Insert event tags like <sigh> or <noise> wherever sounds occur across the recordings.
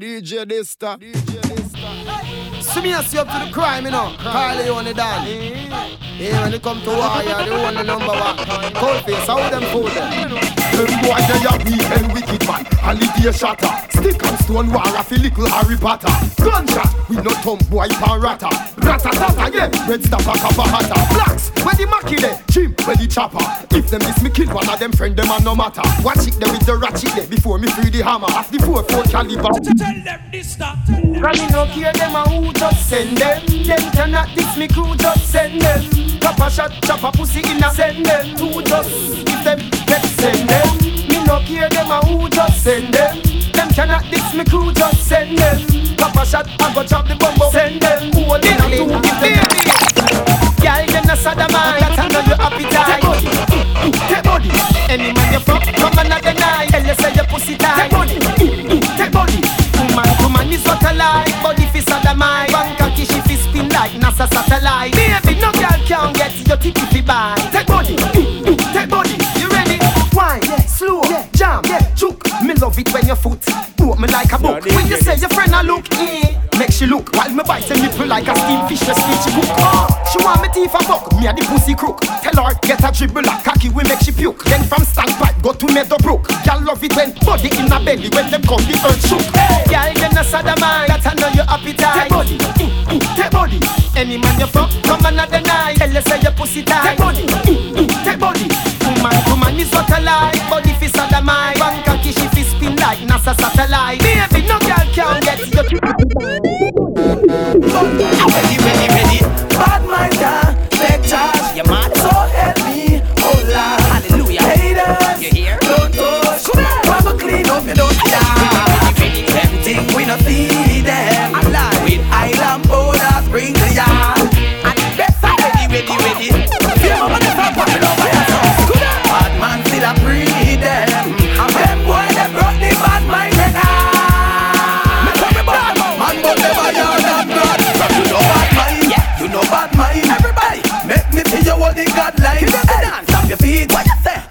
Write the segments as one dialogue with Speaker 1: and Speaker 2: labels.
Speaker 1: DJ Dysta. DJ Dysta.
Speaker 2: See me as you up to the crime, you know. Carly on the dance. Yeah, when it come to war, yeah, the the number one. Cold face, how them fool them?
Speaker 3: Them boy they a weak and wicked man. Holiday shatter Stick and stone war a fi little Harry Potter. Gunshot We no thumb boy pan rata Rata tata yeah Red star back up a hatter. Blacks Where the Mackie there? Jim where the chopper? If them miss me kill one of them friend them a no matter. Watch it there with the ratchet there Before me free the hammer. Off the four four caliber
Speaker 4: Tell them this stop
Speaker 2: Cause me no care them a who just send them. Them cannot diss me crew just send them. Chop a shot, chop a pussy in a send them. Who just if them get send them Care them a who just send them. Them cannot diss me crew just send them. Chop a shot, I go chop the bumbo Send them. Who in a two them Girl, them no sodomite That I know your appetite Take body. Any man you fuck, come another night. Tell you say your pussy tight. Take body. Take body. Woman to man is what I like Body fi sodomite Bank a kiss if spin like NASA satellite. Baby, no girl can get your ticket fi buy Take body slow, jam, chook. Me love it when your foot Boat me like a book. When you say your friend a look eh, Make she look While me bite a nipple like a steam fish The sweet she cook. Oh, She want me teeth a fuck Me a the pussy crook. Tell her get a dribble a cocky we make she puke. Then from standpipe go to Meadowbrook. Y'all love it when body in a belly When them come the earth shook. Hey. Y'all get no sodomite That I know your appetite Take body, mm, mm, take body. Any man you fuck come another night. Tell you say your pussy tight. Take body, mm, mm, take body Woman to man is what I like Body fi sodomite Bank a kiss she fi spin like NASA satellite. Baby no girl can get your
Speaker 4: Ready, ready, ready. Bad mind down charge You mad. So help me Oh Lord. Hallelujah. Haters
Speaker 5: You hear?
Speaker 4: Don't touch. A clean up You don't die Them think we no feed them. With island borders Bring the yard. And the best are ready, ready, ready your feet What you say?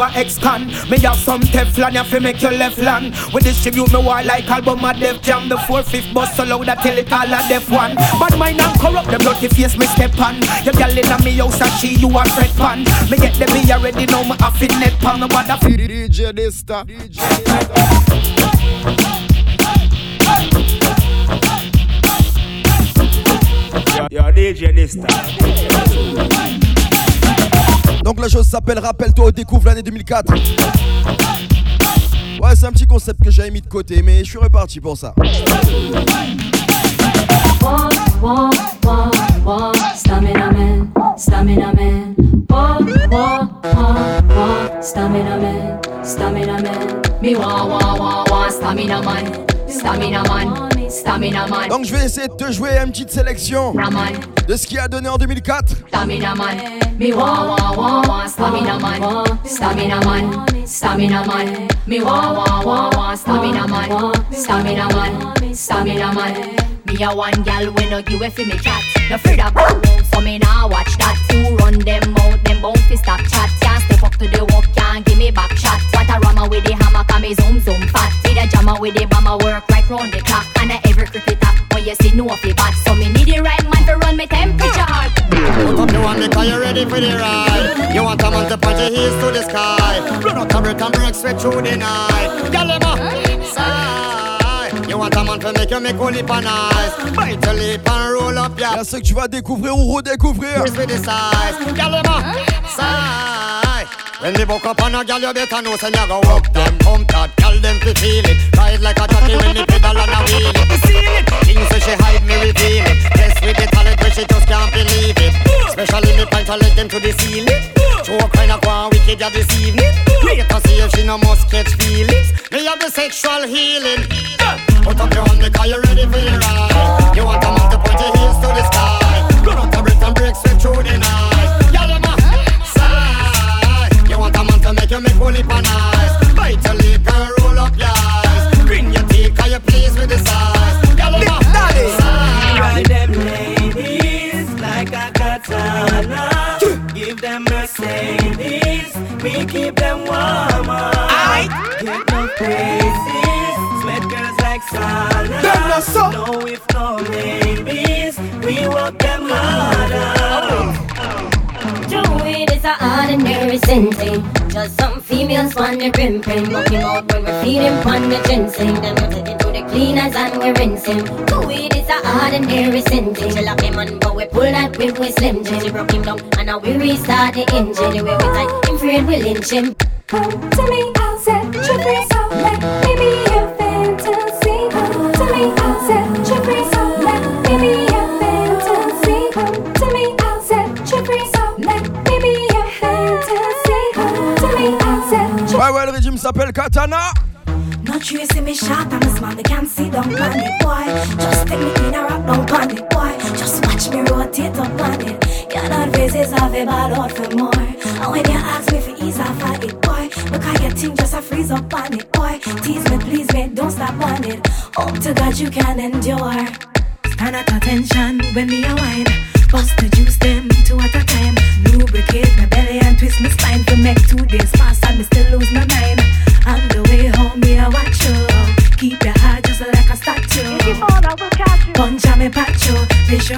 Speaker 4: A
Speaker 2: ex-con Me have some Teflon you fi make your left land We distribute me war like album a Def Jam The 4-5 bust so loud I tell it all a Def one Bad mind and corrupt them dirty face me step on Your girl inna me house and she you a fret pan Me get the beer ready now me have it net pan No bother fi
Speaker 1: DJ Dysta. DJ Dysta.
Speaker 5: Yo, DJ Dysta.
Speaker 6: Donc la chose s'appelle Rappelle-toi, découvre l'année 2004. Ouais, c'est un petit concept que j'avais mis de côté, mais je suis reparti pour ça.
Speaker 7: Wah, wah, wah, wah, stamina man, stamina man. Wah, wah, wah, wah, stamina man, stamina man. Me wah, wah, wah, wah, stamina man, stamina man, stamina man.
Speaker 6: Donc je vais essayer de te jouer une petite sélection de ce qui a donné en 2004.
Speaker 7: stamina man. Me wah, wah, wah, wah, stamina man, stamina man, stamina man. Me wah, wah, wah, wah, stamina man, stamina man, stamina man. Me a one gal when no give a fi me chat. No afraid of so me nah watch that. Who run them out,
Speaker 8: for the ride. You want a man to point your heels to the sky. Run out a breath and break sweat through the night. Girl, them sigh. You want a man to make you make only pan eyes. Bite your lip and roll up your
Speaker 9: Il y a ceux que tu vas découvrir ou redécouvrir.
Speaker 8: Please with the size. Girl, them a sigh. When they buck up on a girl, you better know say you go up them, pump that. Girl, them fi feel it. Ride like a jockey when me pedal and a wheel it. Me seal it. Things say she hide me reveal it. Blessed with the talent where she just can't believe it. Especially me point to let them to the ceiling. Show kind of go wicked ya this evening. Later see if she no must catch feelings. Me have the sexual healing. Put up your hand because you ready for the ride. You want a man to point your heels to the sky. Run out a breath and break sweat through the night. To make you make only pan eyes. Bite your lip and roll up your eyes. Grin your teeth 'cause you pleased with the size. Y'all them a
Speaker 10: them ladies like a katana. Give them Mercedes, we keep them warmer. Get no praises, sweat girls like sauna.
Speaker 11: Them no so.
Speaker 10: No if no maybes, we work them harder.
Speaker 12: Sin thing. Just some females want the rimping. Walking out when we're feeding pon the ginseng. Then we take it to the cleaners and we rinse him. Do it is a ordinary thing. She lock him on, but we pull that whip with slim jim. She broke him down and now we restart the engine. The way we tight him afraid we lynch him.
Speaker 13: Come to me, I'll set you free. So let me be your fantasy. Come to me, I'll set you you
Speaker 9: Ouais, le régime s'appelle Katana.
Speaker 13: Not you see me shot, I'm a small, me can't see down on it, boy. Just take me in a rock down on it, boy. Just watch me rotate up on it. Your not faces have a bad out for more. And when you ask me for ease off of it, boy, because your thing just a freeze up on it, boy. Tease me, please me, don't stop on it. Hope to God you can endure.
Speaker 14: Stand at attention when me a wine. Bust the juice them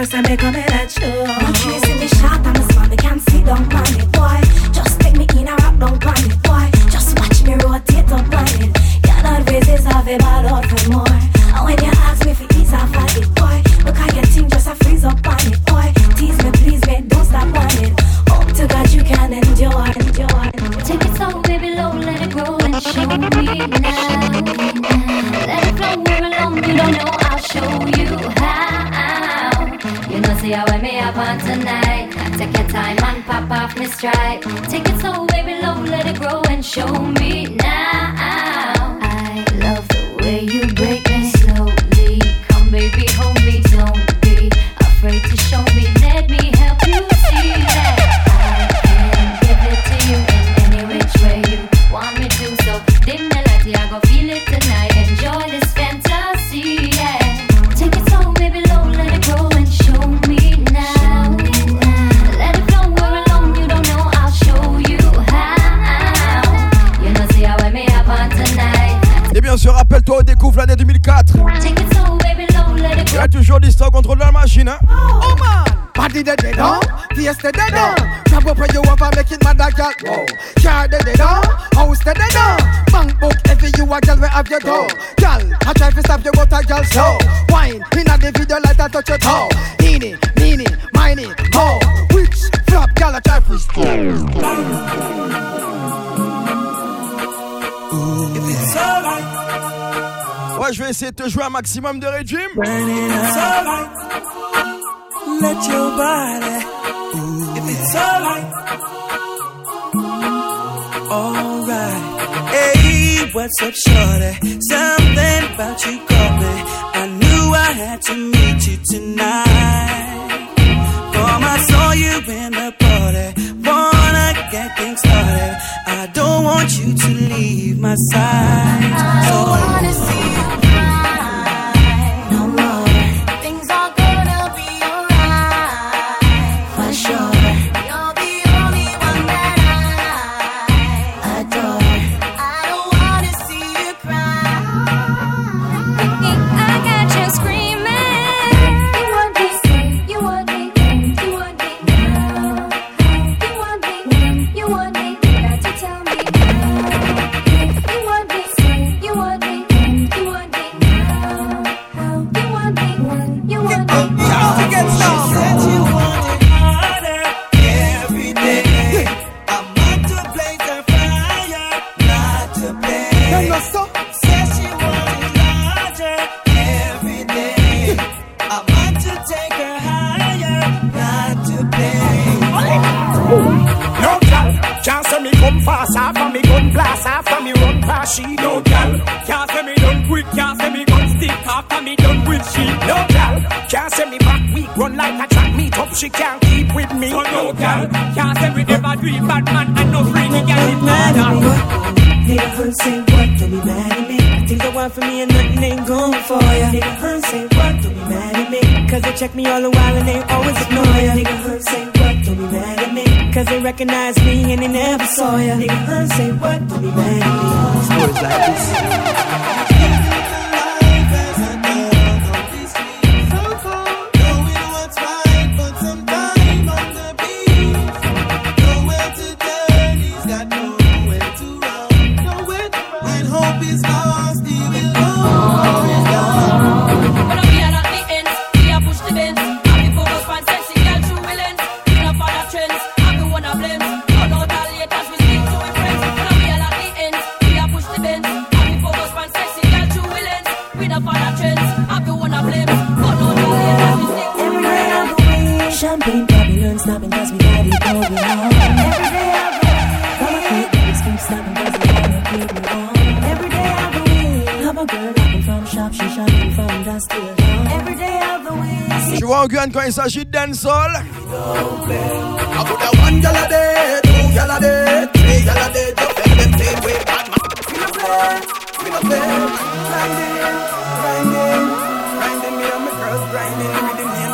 Speaker 14: you. Be
Speaker 9: maximum de régime.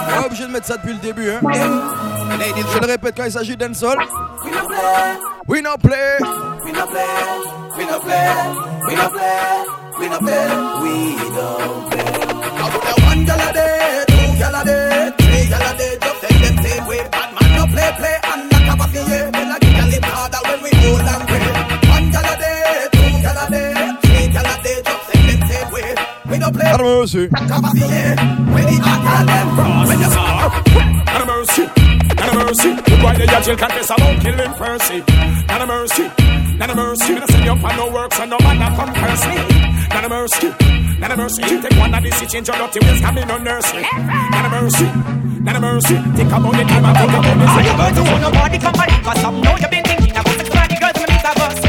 Speaker 15: Pas obligé de mettre ça depuis le début hein. Je le répète quand il s'agit de dancehall
Speaker 4: we no play,
Speaker 15: We no play
Speaker 4: we no play, we no play, we no play, we no play, we don't play. I put a one gal a day, two gal a day, three gal a day, just tell them same way, bad man play, play, and a I get a little harder when we Have a fear. When the hot gal them cross, when star.
Speaker 3: Not a mercy, not a mercy. Boy, the jail confess about killing Percy. Not a mercy, not a mercy. Me no send you up for no works and no man that come curse me. Not a mercy, not a mercy. You take one of these, you change your dirty ways, come in no nursery. Not a mercy, not a mercy. Think about the time I think about this.
Speaker 16: Are you going to own nobody company? Cause some know you've been thinking about the girls when it's a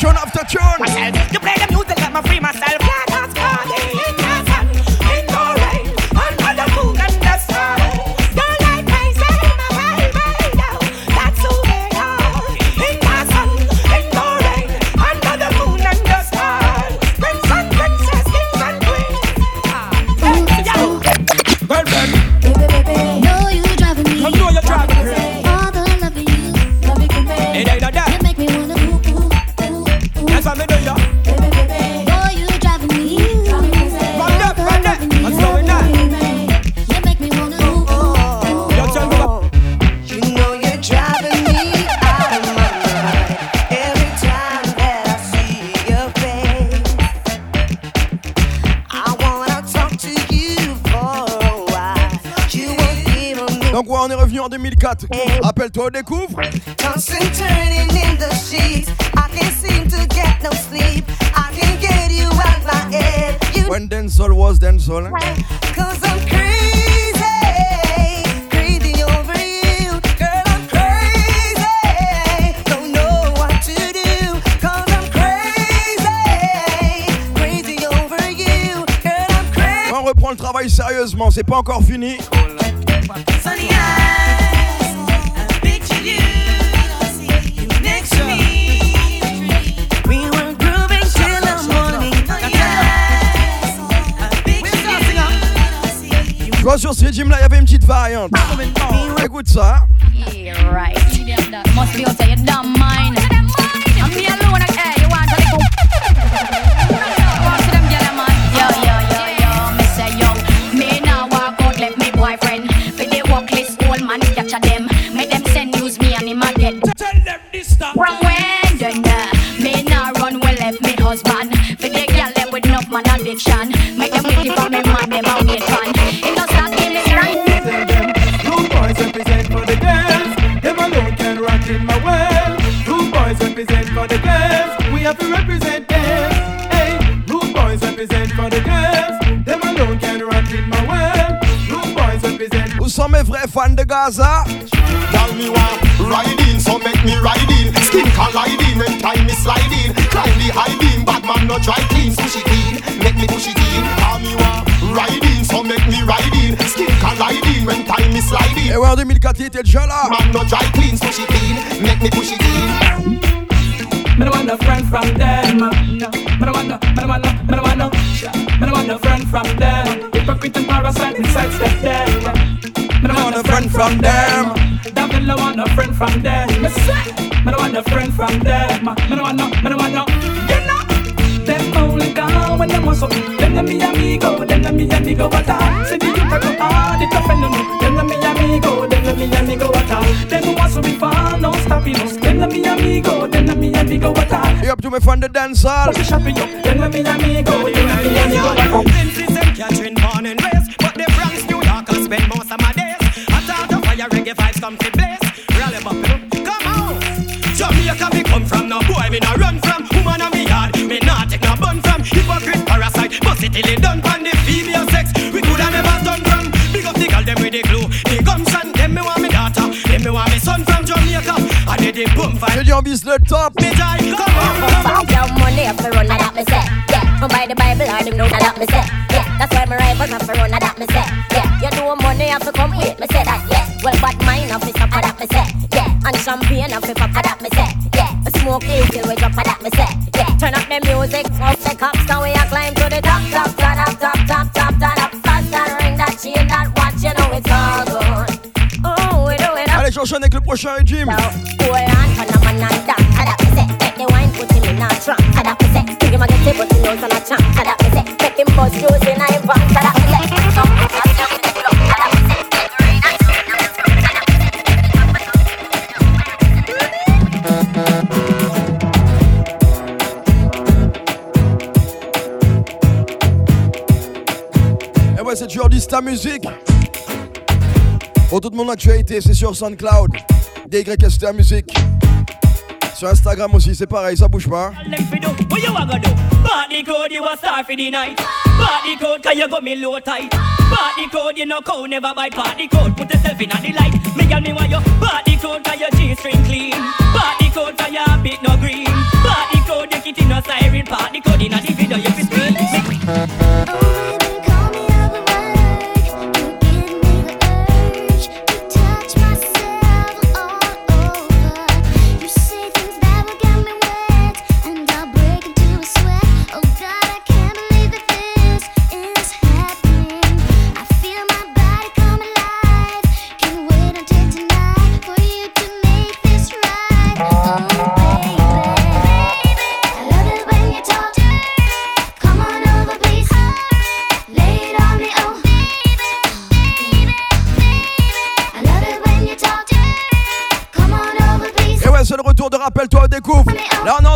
Speaker 15: Tune after tune
Speaker 16: you
Speaker 10: out my head. You
Speaker 15: When dancehall was dancehall hein.
Speaker 10: Cause I'm crazy, crazy over you. Girl, I'm crazy. Don't know what to do. Cause I'm crazy, crazy over you. Girl, I'm crazy.
Speaker 15: On reprend le travail sérieusement C'est pas encore fini
Speaker 10: Sunny eyes, picture you.
Speaker 15: Tu vois sur ce régime là il y avait une petite variante Écoute ça
Speaker 17: Yeah, right. Must be out there, you mind. I'm me alone, okay? You want to lick Want to them gyal, man? Yo, yo, yo, yo, me say yo. Me now walk out, left me boyfriend. For the walk list, old man capture them. Make them send news me and him a.
Speaker 3: Tell them this stuff.
Speaker 17: From when then uh, me now run well left me husband. For the gyal them with enough man addiction. from the Gaza. Tell me why in, so make me
Speaker 18: ride in. Skin colliding when time is sliding. Climb the high beam, bad man no try clean. Push it in, make me push it in. Tell me why in, so make me ride in. Skin
Speaker 15: colliding when time is sliding. Hey, where
Speaker 18: the
Speaker 19: milk at it, Jala?
Speaker 2: Man no try clean, push it in, make me push it in.
Speaker 20: Me no want no friend from them. No, me no want no, me no want no, me no want no, me no want no friend from them. Hypocrite and parasite inside step them friend from them. Devil don't want no friend from them. Me say, me don't want no friend from them. Me don't want no, me don't want no. You know. Them only gone when them want something. Them them me amigo, them them me amigo what I Say the youth a go hard, it offend them. Them them me amigo, them them me amigo what I Them who want to be fun, no stopping us. Them them me amigo, them them me amigo what I
Speaker 19: Et up to me fan de dancehall.
Speaker 20: Push shopping up, them them me amigo, them them me amigo what I
Speaker 15: come to blaze Rally bop it up, come on. Jamaica me come from, no boy me no run from. Woman on me yard, me not take no bun from. Hypocrite parasite, bust it till it done Pan the female sex, we coulda never done from. Big up the girl, them with the glue The gumption, them me want me daughter Them me want me son from Jamaica. I did the boom fight.
Speaker 19: Jeudi en vise le top.
Speaker 15: Me die, come on, come on
Speaker 12: Down money up to run, that me say. Yeah, me buy the Bible or them know that me say. Yeah, that's why my rifles have to run, that me say. Yeah, you know money have to come with me say that. Yeah, well, but mine off me up that me say, yeah. And champagne off me pop that me say, yeah. Smoke is till we drop that me say, yeah. Turn up the music, off the cups, now we are climb to the top, top, top, top, top, top, top, top. Start that ring, that chain, that watch, you know it's all good. Oh, we do it up.
Speaker 19: Allez, j'enchaîne avec le prochain régime.
Speaker 12: So, hold on, turn up and down, that me say. Take the wine, put him in a trunk, that me say. Give him get tip, put him nose on a chunk, that me say. Make him juice.
Speaker 19: ta musique. Pour toute mon actualité, c'est sur SoundCloud. à Musique. Sur Instagram aussi, c'est pareil, ça bouge pas.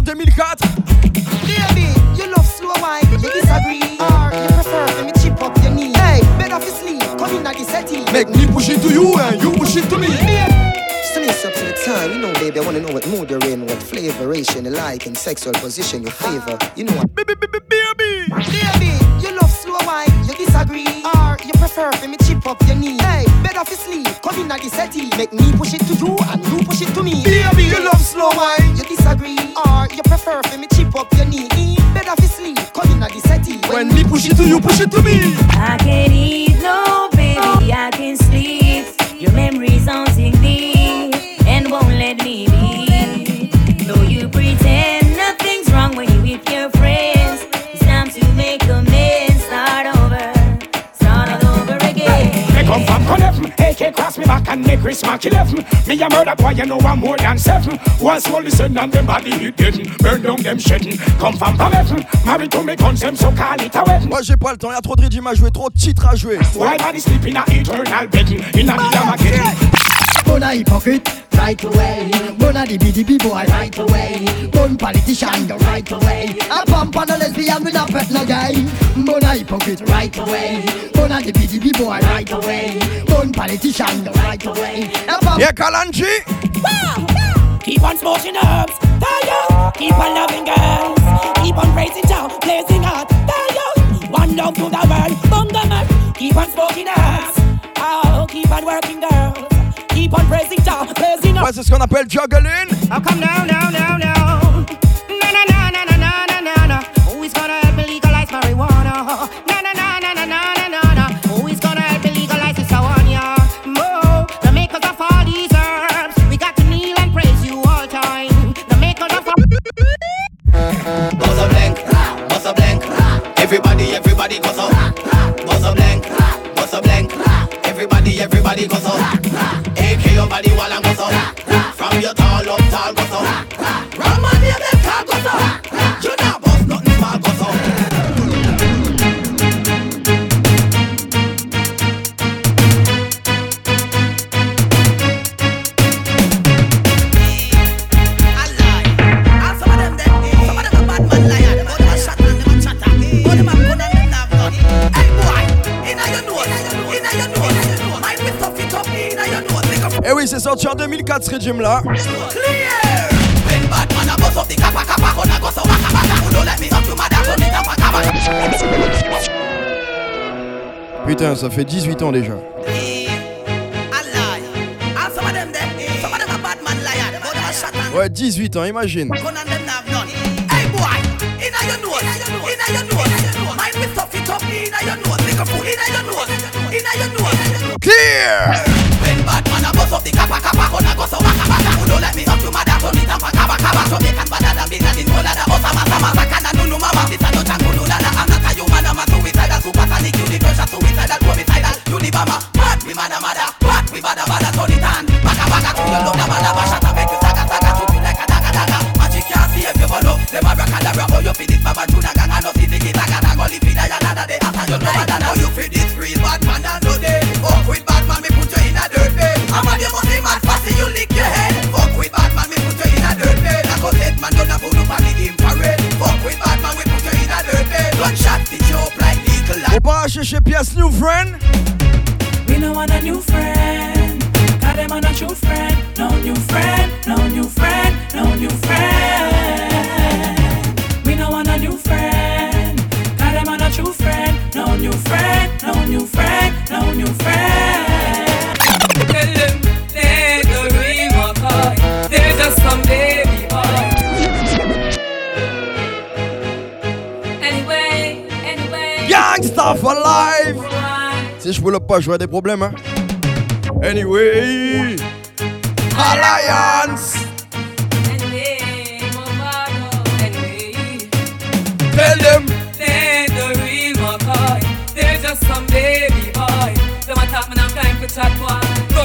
Speaker 19: 2004.
Speaker 2: Baby, you love slow wine, you disagree. Or you prefer. When me chip up your knee. Hey, better fi sleep, come in at the setting
Speaker 19: Make me push it to you and you push it to me.
Speaker 6: Still it's up to the time, you know, baby. I wanna know what mood you're in, what flavoration you like, and sexual position you favor. You know, what?
Speaker 2: Baby, baby, you love slow wine, you disagree. Or you prefer. When me chip up your knee. Hey, better fi sleep, come in at the setting Make me push it to you and you push it to me. Baby, you love prefer when me chip up your knee. Better fi sleep, come in at the setting
Speaker 19: When me push it to you, push it to me.
Speaker 10: I can't eat, no, baby, I can
Speaker 3: Cross me back and make Chris Mack 11. Me a murder boy, you know I'm more than seven. One soul listen and them body hit dead. Burn down them shedding. Come from Conneff, married to me guns, them so call it a weapon.
Speaker 19: Moi, j'ai pas le temps, y a trop de rythme à jouer, trop de titres à jouer.
Speaker 3: Why body sleep in a eternal bed? In a the Armageddon.
Speaker 21: Bona hypocrite, right away. Bona the BDB boy, right away. Bon politician, the right away. A pump on a lesbian with a pet no gay. Bona hypocrite, right away. Bona the BDB boy, right away. Bon politician, the right away. A pump
Speaker 19: Yeah, Kalanji.
Speaker 16: Keep on smoking herbs, fire. Keep on loving girls. Keep on praising Jah, blazing hot, fire. One love to the world, from the. Keep on smoking herbs. Oh, keep on working girls keep on praising Jah, praising
Speaker 19: Jah.
Speaker 16: Ouais,
Speaker 19: c'est ce qu'on appelle juggling.
Speaker 16: Oh, come now, now, now, now. Na na na na na na na na. Who is gonna help me legalize marijuana? Na na na na na na na na. Who is gonna help me legalize this Hawanya? Mo, the makers
Speaker 4: of all these herbs, we got to kneel and praise you all time. The makers of all. Buzz a blank, buzz a blank. Everybody, everybody, buzz a, buzz a blank, buzz a blank. Everybody, everybody, buzz a your body while I'm go so From your tall up tall go
Speaker 6: so Eh oui, c'est sorti en 2004 ce régime là. Putain, ça fait 18 ans déjà. Ouais, 18 ans, imagine.
Speaker 4: Gun and them have none. Hey boy, inna your nose, inna your nose. Mind me stuff it up inna your nose. Make a fool inna your nose, inna your nose.
Speaker 6: Clear.
Speaker 4: When bad man a bust up the kappa kappa, gonna go so waka waka. Who don't let me talk to my dad, so me tap a kappa kappa. Jamaican badder than Bin Laden, colder than Osama Sama. Sakana nunu mama, this a no chan kunu. I'm not a human, I'm a suicidal, supersonic, universal, suicidal, homicidal, unibama. Bad we mother mother, bad we bada bada, turn it on. Baka baka, to your love, bada bada, shut make you saga saga, you like a daga daga. Magic can't see if you follow. Them abracadabra, how oh, you feed it, Baba Juna gang, I know see it, another day. After you know bad, how you feed it, real bad man, and no day. Fuck with bad man, me put you in a dirt bed. I'm a you must be mad, fast, you lick your head. Fuck with bad man, me put you in a dirt bed. I go dead man, don't have put up on the infrared. Fuck with bad man, we put you in a dirt bed. Gunshot, stitch you up like legal.
Speaker 6: On part chercher pièce new friend.
Speaker 14: We no want a new friend. Got them on a true friend. No new friend, no new friend, no new friend. New friend, no new friend, no new friend.
Speaker 20: Tell them they the real McCoy. They're just some baby boy. Anyway, anyway.
Speaker 6: Gangsta for life. Si je pull up pas, j'aurais des problèmes. Hein. Anyway. Alliance.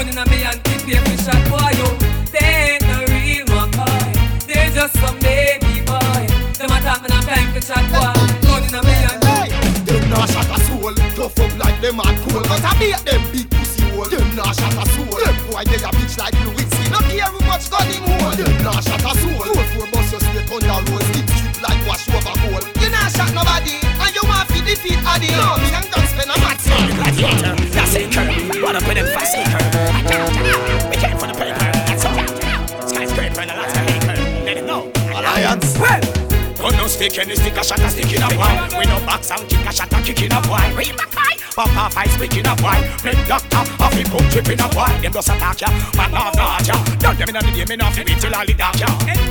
Speaker 20: Boy. Running on me and keep here for shot boy yo. They ain't the real McCoy. They're just some baby boy. Them a talk me now time for chat boy. Running on me and
Speaker 8: Them nah shot a soul, tough up like them hard cool But I beat them big pussy hole. Them nah shot a soul, them boy they a bitch like Lewinsky No care who much gun him hold. Them nah shot a soul, two four bust your straight on the road. Skin strip like wash over gold. You nah shot nobody, and you want fi defeat Addy. No, me and guns spend a match
Speaker 4: Gladiator, that's it, curve. Run up them fast acre. Stick any stick a shot a stick in a boy. We no box and kick a shot a kick in a boy. Read my guy. Pop I speak in a boy. Make doctor off him put chip in a boy. Them just attack ya, man off not ya. Don't them in the day, me not fi beat till all the dark ya.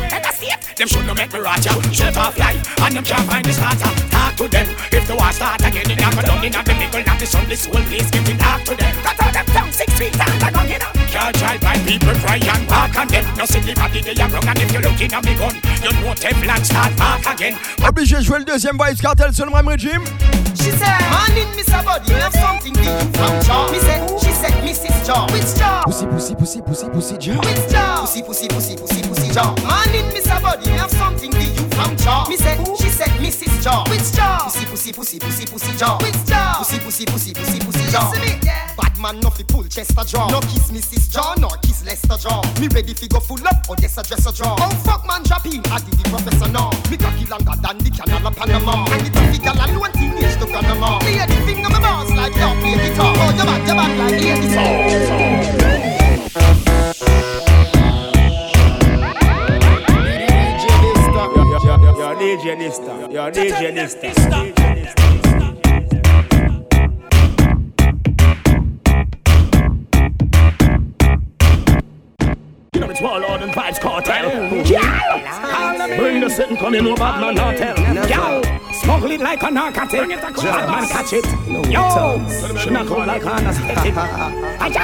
Speaker 4: Head a state, them should no make me rot ya. Shoot off life and them can't find the starter. Talk to them if the war start again. In a go down in a middle of the sun, this whole place getting dark to them. Cut out them tongue six feet and I don't get up. Can't drive by people cry and walk and them. No see the body they are wrong and if you looking at me gun, you know Teflon start mark again.
Speaker 6: Obligé de jouer le deuxième Vybz Kartel sur le même régime.
Speaker 2: She said, Mr. Body, me have something for you from Jaw. Me said, she said, Mrs. Jaw. Which Jaw?
Speaker 6: Pussy, pussy, pussy, pussy, pussy, Jaw.
Speaker 2: Which Jaw? Pussy, pussy, pussy, pussy, pussy Jaw. Morning, Mr. Body, me have something for you from Jaw. Me said, she said, Mrs. Jaw. Which Jaw? Pussy, pussy, pussy, pussy, pussy Jaw. Which Jaw? Pussy, pussy, pussy, pussy, pussy Jaw. Bad man, no fi pull Chester Jaw. No kiss Mrs. Jaw, nor kiss Lester Jaw. Me ready fi go full up, or yes a dresser Jaw. Oh fuck man, drop in, I did the professor now. Me cocky longer than the canal of Panama. And the toughy gal alone teenage to Panama. Play the finger me bounce like you play guitar. Oh, you back, you back like lady
Speaker 5: Your DJ Dysta. Your DJ
Speaker 3: Dysta. It's Warlord and Vybz Kartel. Yeah. Bring the sitting, come in, no bad man hotel. Yo, smuggle it like a narcotic. Bad man catch it. Yo, she knock out like a anesthetic. Ay, yo,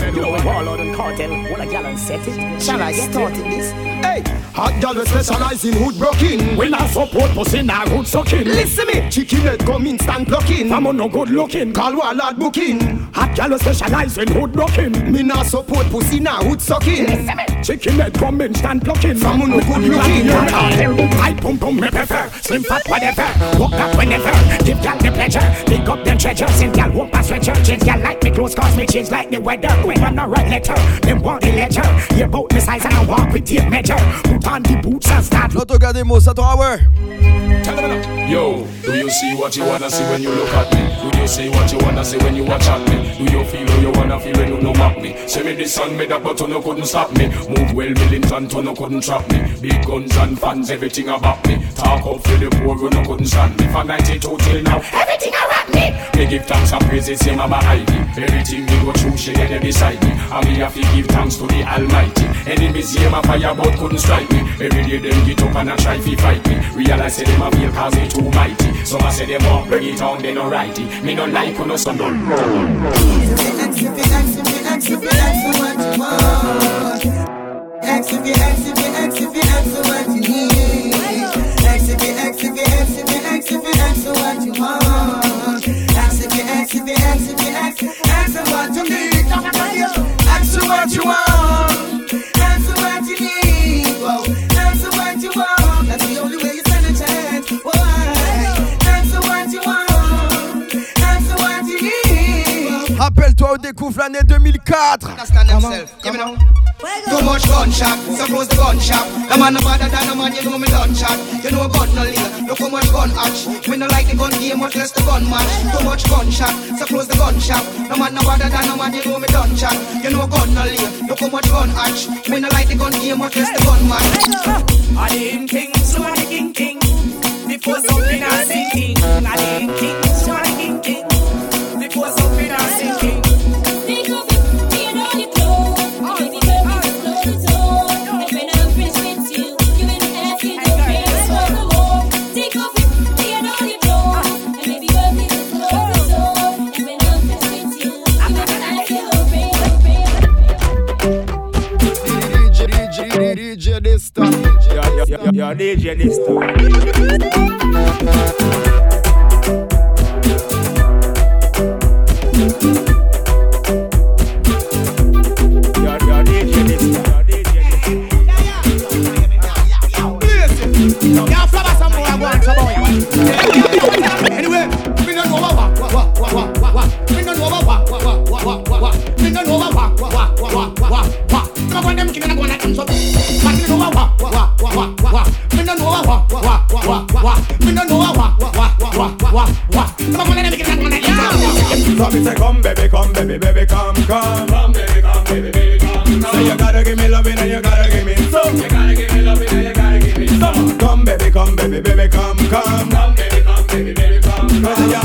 Speaker 3: yo, You know <laughs> Warlord and Kartel. What a gallon set it.
Speaker 2: Shall I get started this?
Speaker 8: Hey, hot gal specialize in hood broking.
Speaker 3: We not support pussy, nah hood sucking.
Speaker 8: Listen me, chicken head come instant blocking.
Speaker 3: I'm on no good looking.
Speaker 8: Call Warlord booking.
Speaker 3: Hot gal specialize in hood broking.
Speaker 8: Me not support pussy, nah hood sucking.
Speaker 22: Chicken head come instant plucking.
Speaker 23: Some no good looking.
Speaker 22: have your cartel. I pum pum me prefer. Slim fat whatever. Walk that whenever. Give y'all the pleasure. Pick up them treasure. Since y'all walk past stretcher. Change y'all like me clothes cause me change like the weather. When I'm not right letter. Them want the ledger. You bout me size and I walk with tape measure. Put on the boots and start.
Speaker 6: L'autogardemo, ça hour.
Speaker 3: Yo, do you see what you wanna see when you look at me? Do you see what you wanna see when you watch at me? Do you feel how you wanna feel when you no mock me? Say me this and me that, but you no couldn't stop me. Move well, Millington, you no couldn't trap me. Big guns and fans, everything about me. Talk up for the poor, you no couldn't stand me. From 92 till now, everything around me. Me give thanks and praises, say mama hide me. Everything me go through, she there beside me. And me have to give thanks to the Almighty. Enemies here, my fire, but couldn't strike me. Every day them get up and I try to fight me. Realize them a feel cause me too mighty. Some I say them won't bring it on, they no righty. Me no like no son
Speaker 15: Ask if you ask if you ask if you ask for what you need.
Speaker 6: On découvre l'année 2004.
Speaker 15: Understand themselves. You know? Too much gunshot, so close the gun shop. The man no better than the man, you know me done shot. You know gun no leave, look how much gun hatch. Me no like the gun game, much less the gun match. Too much gunshot, so close the gun shop. The man no better than the man, you know me done shot. You know gun no leave, look how much gun hatch. Me no like the gun game, much less the gun match.
Speaker 16: I didn't king, so I king king. Before something I sinking. I didn't king, so I king king.
Speaker 24: DJ, this time.
Speaker 5: Yo, yo, yo, yo, DJ this
Speaker 23: So me
Speaker 22: say come baby, come baby, baby, come, come. Come baby, come baby, baby, come, come. Say you gotta give me loving and you gotta give me some. You gotta give me loving and you gotta give me some. Come baby, come baby, baby, come, come. Come baby, come baby, baby,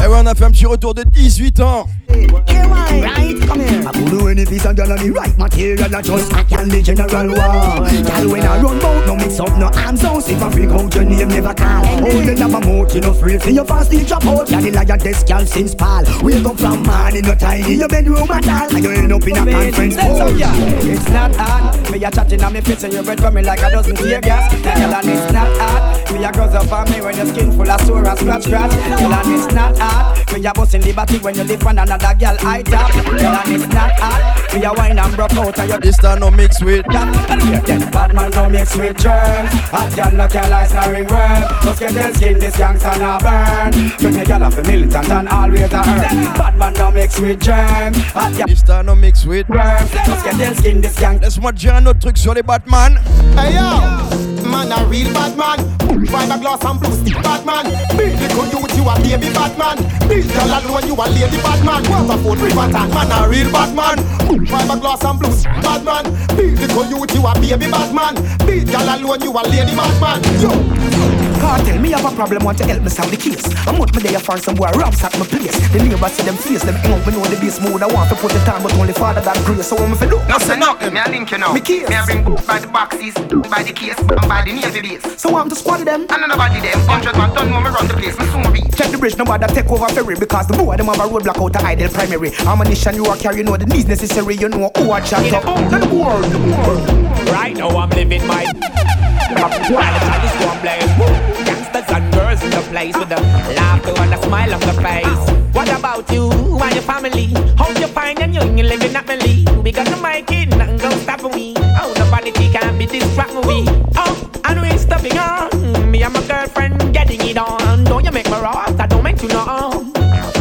Speaker 6: Et ouais, on a fait un petit retour de 18 ans.
Speaker 21: Right, come here. I do any piece of girl on the right material, I just I can the general war. Girl when I run bout, no mix up, no arms out. If I freak out, your name never call. Oh, you have a mouth, you no free your fast sleep drop out. You're the lion, this girl since pal. Wake up from morning, no tiny, your bedroom at all. And you end up in a conference.
Speaker 16: It's not hard. Me a chatting on me face and you bread for me like a dozen tear gas. Girl, and it's not hard. Me a goes up on me when your skin full of sore and scratch scratch. Girl, and it's not hard. Me a bust in the body when you live on another girl eye top. Girl, and it's not hard. Me a wine and broke out and you
Speaker 6: This time no mix with.
Speaker 16: Bad man no mix with germs Hot girl no care like snoring worm Just get their skin, this youngster no burn Bring me girl off a militant and always a earn Bad man no mix with germs Hot girl
Speaker 6: This time no mix with.
Speaker 16: Just get their skin, this young
Speaker 6: Laisse-moi te dire un autre truc sur les Batman.
Speaker 2: Hey yo, man a real bad man. Find a glass and blue stick bad man. Big little youth, you a baby bad man. Big girl alone, you a lady bad man. Waterford River Town, man a real bad man. Find a glass and blue stick bad man. Big little youth, you a baby bad man. Big girl alone, you a lady bad man. Yo.
Speaker 25: Kartel, me have a problem, want to help me solve the case. I'm out me there for some boy robs at my place. The neighbors see them face, them hang out, me know the base mood. I want to put it on, but only father that grace. So I'm for do.
Speaker 15: No, say nothing. Me a link you now.
Speaker 25: Me case.
Speaker 15: Me a bring book by the boxes, by the case, and by the navy base.
Speaker 25: So I'm to squad them.
Speaker 15: And nobody them. Hundred man don't know me run the place. Me soon be.
Speaker 25: Check the bridge, nobody take over ferry because the boy them have a roadblock out the idle primary. Ammunition you are carry, you know the needs necessary, you know who are chat up. The world, the world.
Speaker 16: Right now I'm living my While the time is one blaze Gangsters and girls in the place With a laughter and a smile on the face What about you and your family? Hope you find and young, you living happily We got the mic in, nothing gonna stop me Oh, nobody quality can't be distract me. Oh, and we're stepping on. Me and my girlfriend getting it on. Don't you make me rough, I don't make you know.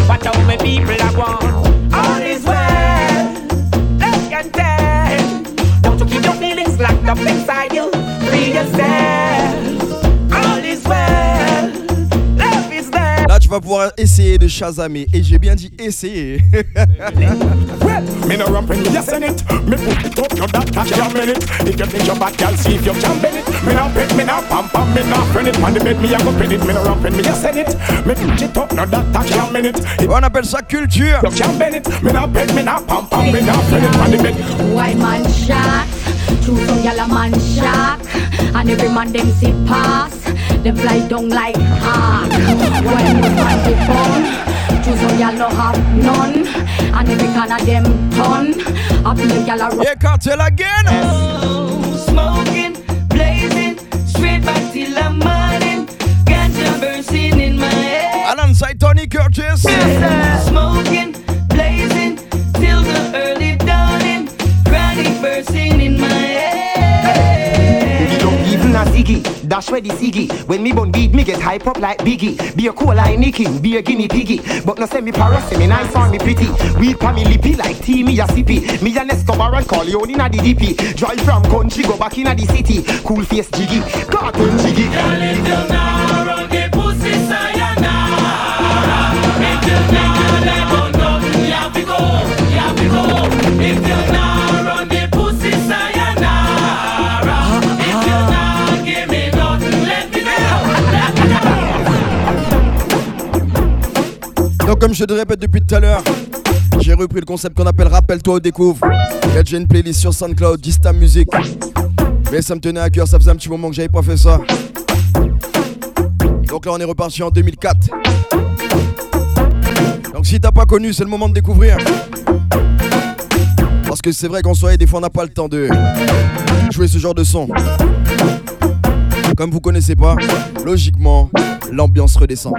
Speaker 16: Watch out, my people are gone. All is well, can tell. Don't you keep your feelings locked up inside you. Free yourself.
Speaker 6: Vas pouvoir essayer de chasamer. Et j'ai bien dit essayer.
Speaker 3: Me no ramp in you send it. Me put it up, no that catch your minute. If you think your bad girl, see if you can bend it. Me no pet, me no pam pam, me no friend it. On the bed, me a go pin it. Me no ramp in me you send it. Me put it up, no that catch your minute. If
Speaker 6: On appelle ça culture.
Speaker 3: you can bend it. Me no pet, me no pam pam, me no friend it. On the bed.
Speaker 17: White man shot, true some yellow man shock, and every man them see pass. They fly down like hawk. When you find the phone, true some yellow have none, and every kind of them ton. I feel yellow.
Speaker 6: Yeah, Kartel again.
Speaker 26: Smoking, blazing, straight back till the morning. Ganja bursting in my head.
Speaker 6: Alongside Tony Curtis.
Speaker 26: Smoking,
Speaker 16: ziggy, dash where the ziggy. When me bun weed, me get hype up like Biggie. Be a cool like Nicky, be a guinea piggy. But no send me paras, say me nice or me pretty. Weed pa me lippy like tea, me a sippy. Me a Escobar and Corleone inna the DP. Drive from country, go back inna the city. Cool face jiggy, cartoon jiggy.
Speaker 26: Girl, if you now run the pussy sayonara. If now let go, you have go, you have go. If now
Speaker 6: comme je te répète depuis tout à l'heure, j'ai repris le concept qu'on appelle Rappelle-toi au découvre. J'ai une playlist sur SoundCloud, Dista Music. Mais ça me tenait à cœur, ça faisait un petit moment que j'avais pas fait ça. Donc là on est reparti en 2004. Donc si t'as pas connu, c'est le moment de découvrir. Parce que c'est vrai qu'en soirée, des fois on n'a pas le temps de jouer ce genre de son. Comme vous connaissez pas, logiquement, l'ambiance redescend.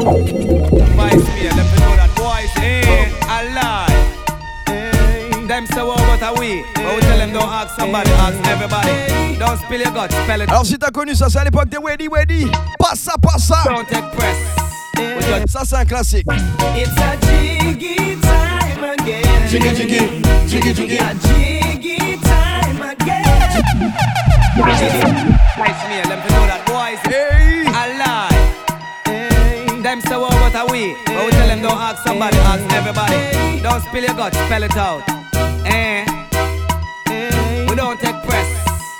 Speaker 5: Vice me, let me know that boys ain't alive. Them say what what are we? But we tell them don't ask somebody, ask everybody. Don't spill your guts, spell it.
Speaker 6: Alors si t'as connu ça, c'est à l'époque des Weddy Weddy. Passa, passa.
Speaker 5: Don't take press.
Speaker 6: Ça c'est un classique.
Speaker 26: It's a jiggy time again.
Speaker 6: Jiggy, jiggy, jiggy, jiggy.
Speaker 26: A jiggy time again.
Speaker 5: Vice me, let me know that boys ain't alive. Them say what what are we? But we tell them don't ask somebody, ask everybody. Don't spill your guts, spell it out. Eh? We don't take press.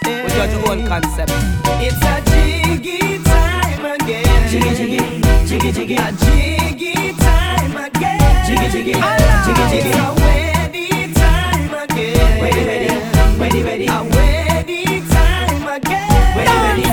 Speaker 5: We judge your own concept.
Speaker 26: It's a jiggy time again. Jiggy jiggy, jiggy jiggy. A jiggy time again. Jiggy jiggy, jiggy jiggy. A weddy time again. Ready ready, ready ready. A weddy time again. Ready ready,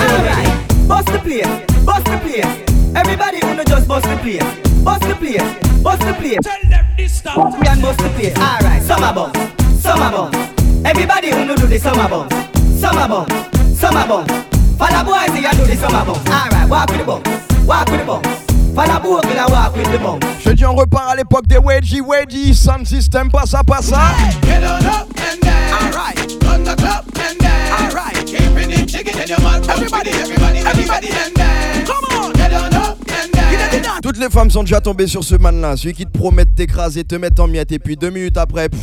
Speaker 16: Alright, bust the place, bust the place. Everybody wanna just bust the place, bust the place, bust the place. Tell them this stop. We and bust the place. Alright, summer bumps, summer bumps. Everybody wanna do the summer bumps, summer bumps, summer bumps. Father boys, they a do the summer bumps. Alright, walk with the bumps, walk with the bumps. Father boy, gonna walk with the bumps.
Speaker 6: Je dis, on repart à l'époque des Wedgie Wedgie, Sound System, passa, passa.
Speaker 26: Get on up and dance. Alright. On the club and dance. Alright. Keeping it chicken in your mouth. Everybody, everybody, everybody and dance.
Speaker 6: Toutes les femmes sont déjà tombées sur ce man-là, celui qui te promet de t'écraser, te mettre en miettes, et puis deux minutes après, pff,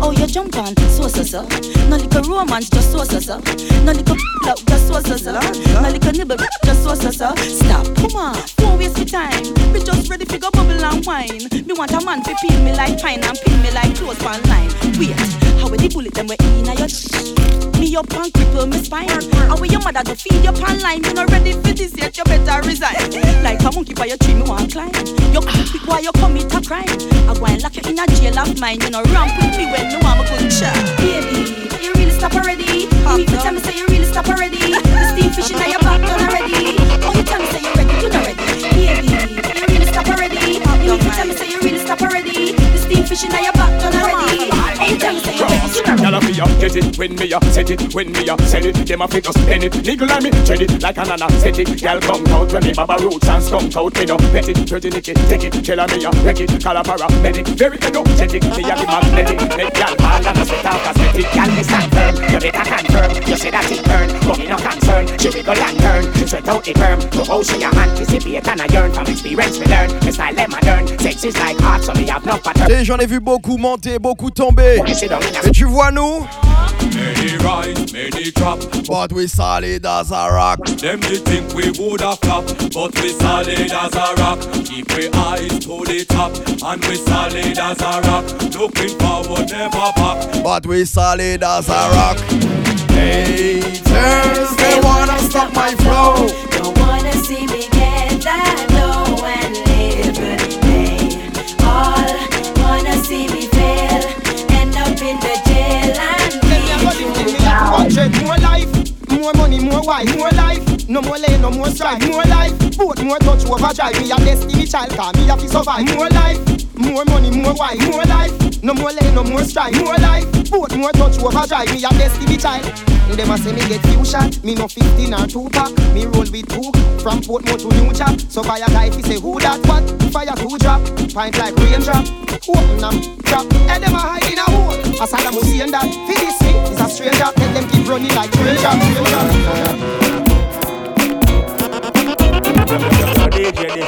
Speaker 27: Baby, you really stop already? You need to tell me say you really stop already. The steam fish in your back done already. Oh, you tell me say you're ready, you're not ready. Baby, you really stop already? You need to tell me say you really stop already. The steam fish in your back done already. You tell me say you're ready, you're not ready. You jump on, so so so. No little romance, just so so so. No little love, just so so so. No little nibble, just so so so. Stop, come on, don't waste your time. We just ready to go bubble and wine. Me want a man to peel me like pine and pin me like clothes pan line. Wait, how will the bullet them we in your Me up and cripple me spine. How will your mother go feed your pan line? You not ready for this yet? You better resign. <laughs> Like a monkey by your tree, me want climb. You quick why you commit a crime. I go and lock you in a jail of mine. You know ramp with me when no want me good shot. Baby, you really stop already? You need to tell me say you really stop already. The steam fish in your back done already. Oh, you tell me say you ready? You not ready? Baby, you really stop already? You need to tell me say you really stop already. The steam fishing in your back done already.
Speaker 3: Y'all be up, get it when me up, set it when me up, set it. Them a fit us spend it, niggle on me, tread it like an anesthetic. Y'all come out when me baba roots and skunk out me no pet it, dirty nicky, take it, tell me a wreck it, calamara, medic, very energetic. Me a the magnetic, make y'all ball and a sweat out cosmetic. Y'all me stand firm, you better confirm. Out the perm. To how she a anticipate and a yearn from experience we learn. Me style them modern, sex is like art, so me have no pattern.
Speaker 6: Et j'en ai vu beaucoup monter, beaucoup tomber. Et tu vois nous
Speaker 26: Many rise, many drop.
Speaker 6: But we solid as a rock.
Speaker 26: Them they think we woulda flop, but we solid as a rock. Keep we eyes to the top, and we solid as a rock. Looking forward, never back.
Speaker 6: But we solid as a rock. Haters, they wanna stop my flow.
Speaker 10: Don't wanna see me get that
Speaker 2: more money, more wife, more life. No more lay, no more strife, more life. Both more touch overdrive. Me a destiny child, cause me have to survive. More life, more money, more wife, more life. No more lay, no more strife, more life. Both more touch overdrive. Me a destiny child. Them a say me get few shot, me no 15 or 2 pack Me roll with two, from Portmore to New Jack So fire a guy fi say who that what, fire two drop Pint like rain drop, open them drop And them a hide in a hole, as Saddam Hussein that Fi this me, is a stranger, let them keep running like train drop, train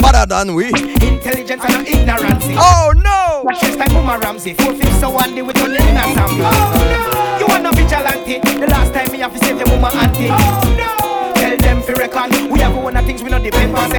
Speaker 6: Better than we.
Speaker 2: Intelligence and no ignorance.
Speaker 6: Oh no!
Speaker 2: Watch this time Boomer Ramsey Four fifths so one day with your living ensemble You are no vigilante. The last time me have to save your woman auntie. Oh no! Tell them fi reckon. We have one of things we know depend on say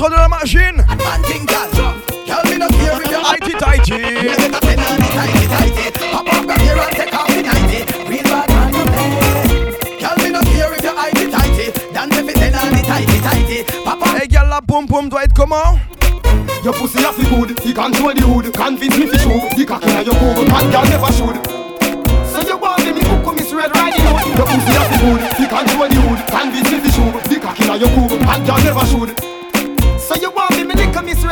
Speaker 10: Are the reasons why I'm loving you. These are the reasons why I really care. These are the reasons why I'm into you.
Speaker 6: Et comment ça remuer Comment c'est roumain Y'a des stocks contre de la machine. Tighty tighty. Hey gal la pom pom doit être comment?
Speaker 8: Your pussy a fi good, he the hood Convince me shoot, the cock inna your Man girl never should.
Speaker 2: So you want me, me cook on Miss Red Riding Hood
Speaker 8: Your pussy a fi good, he control the hood Convince me fi shoot, the cock inna your boob Man girl never should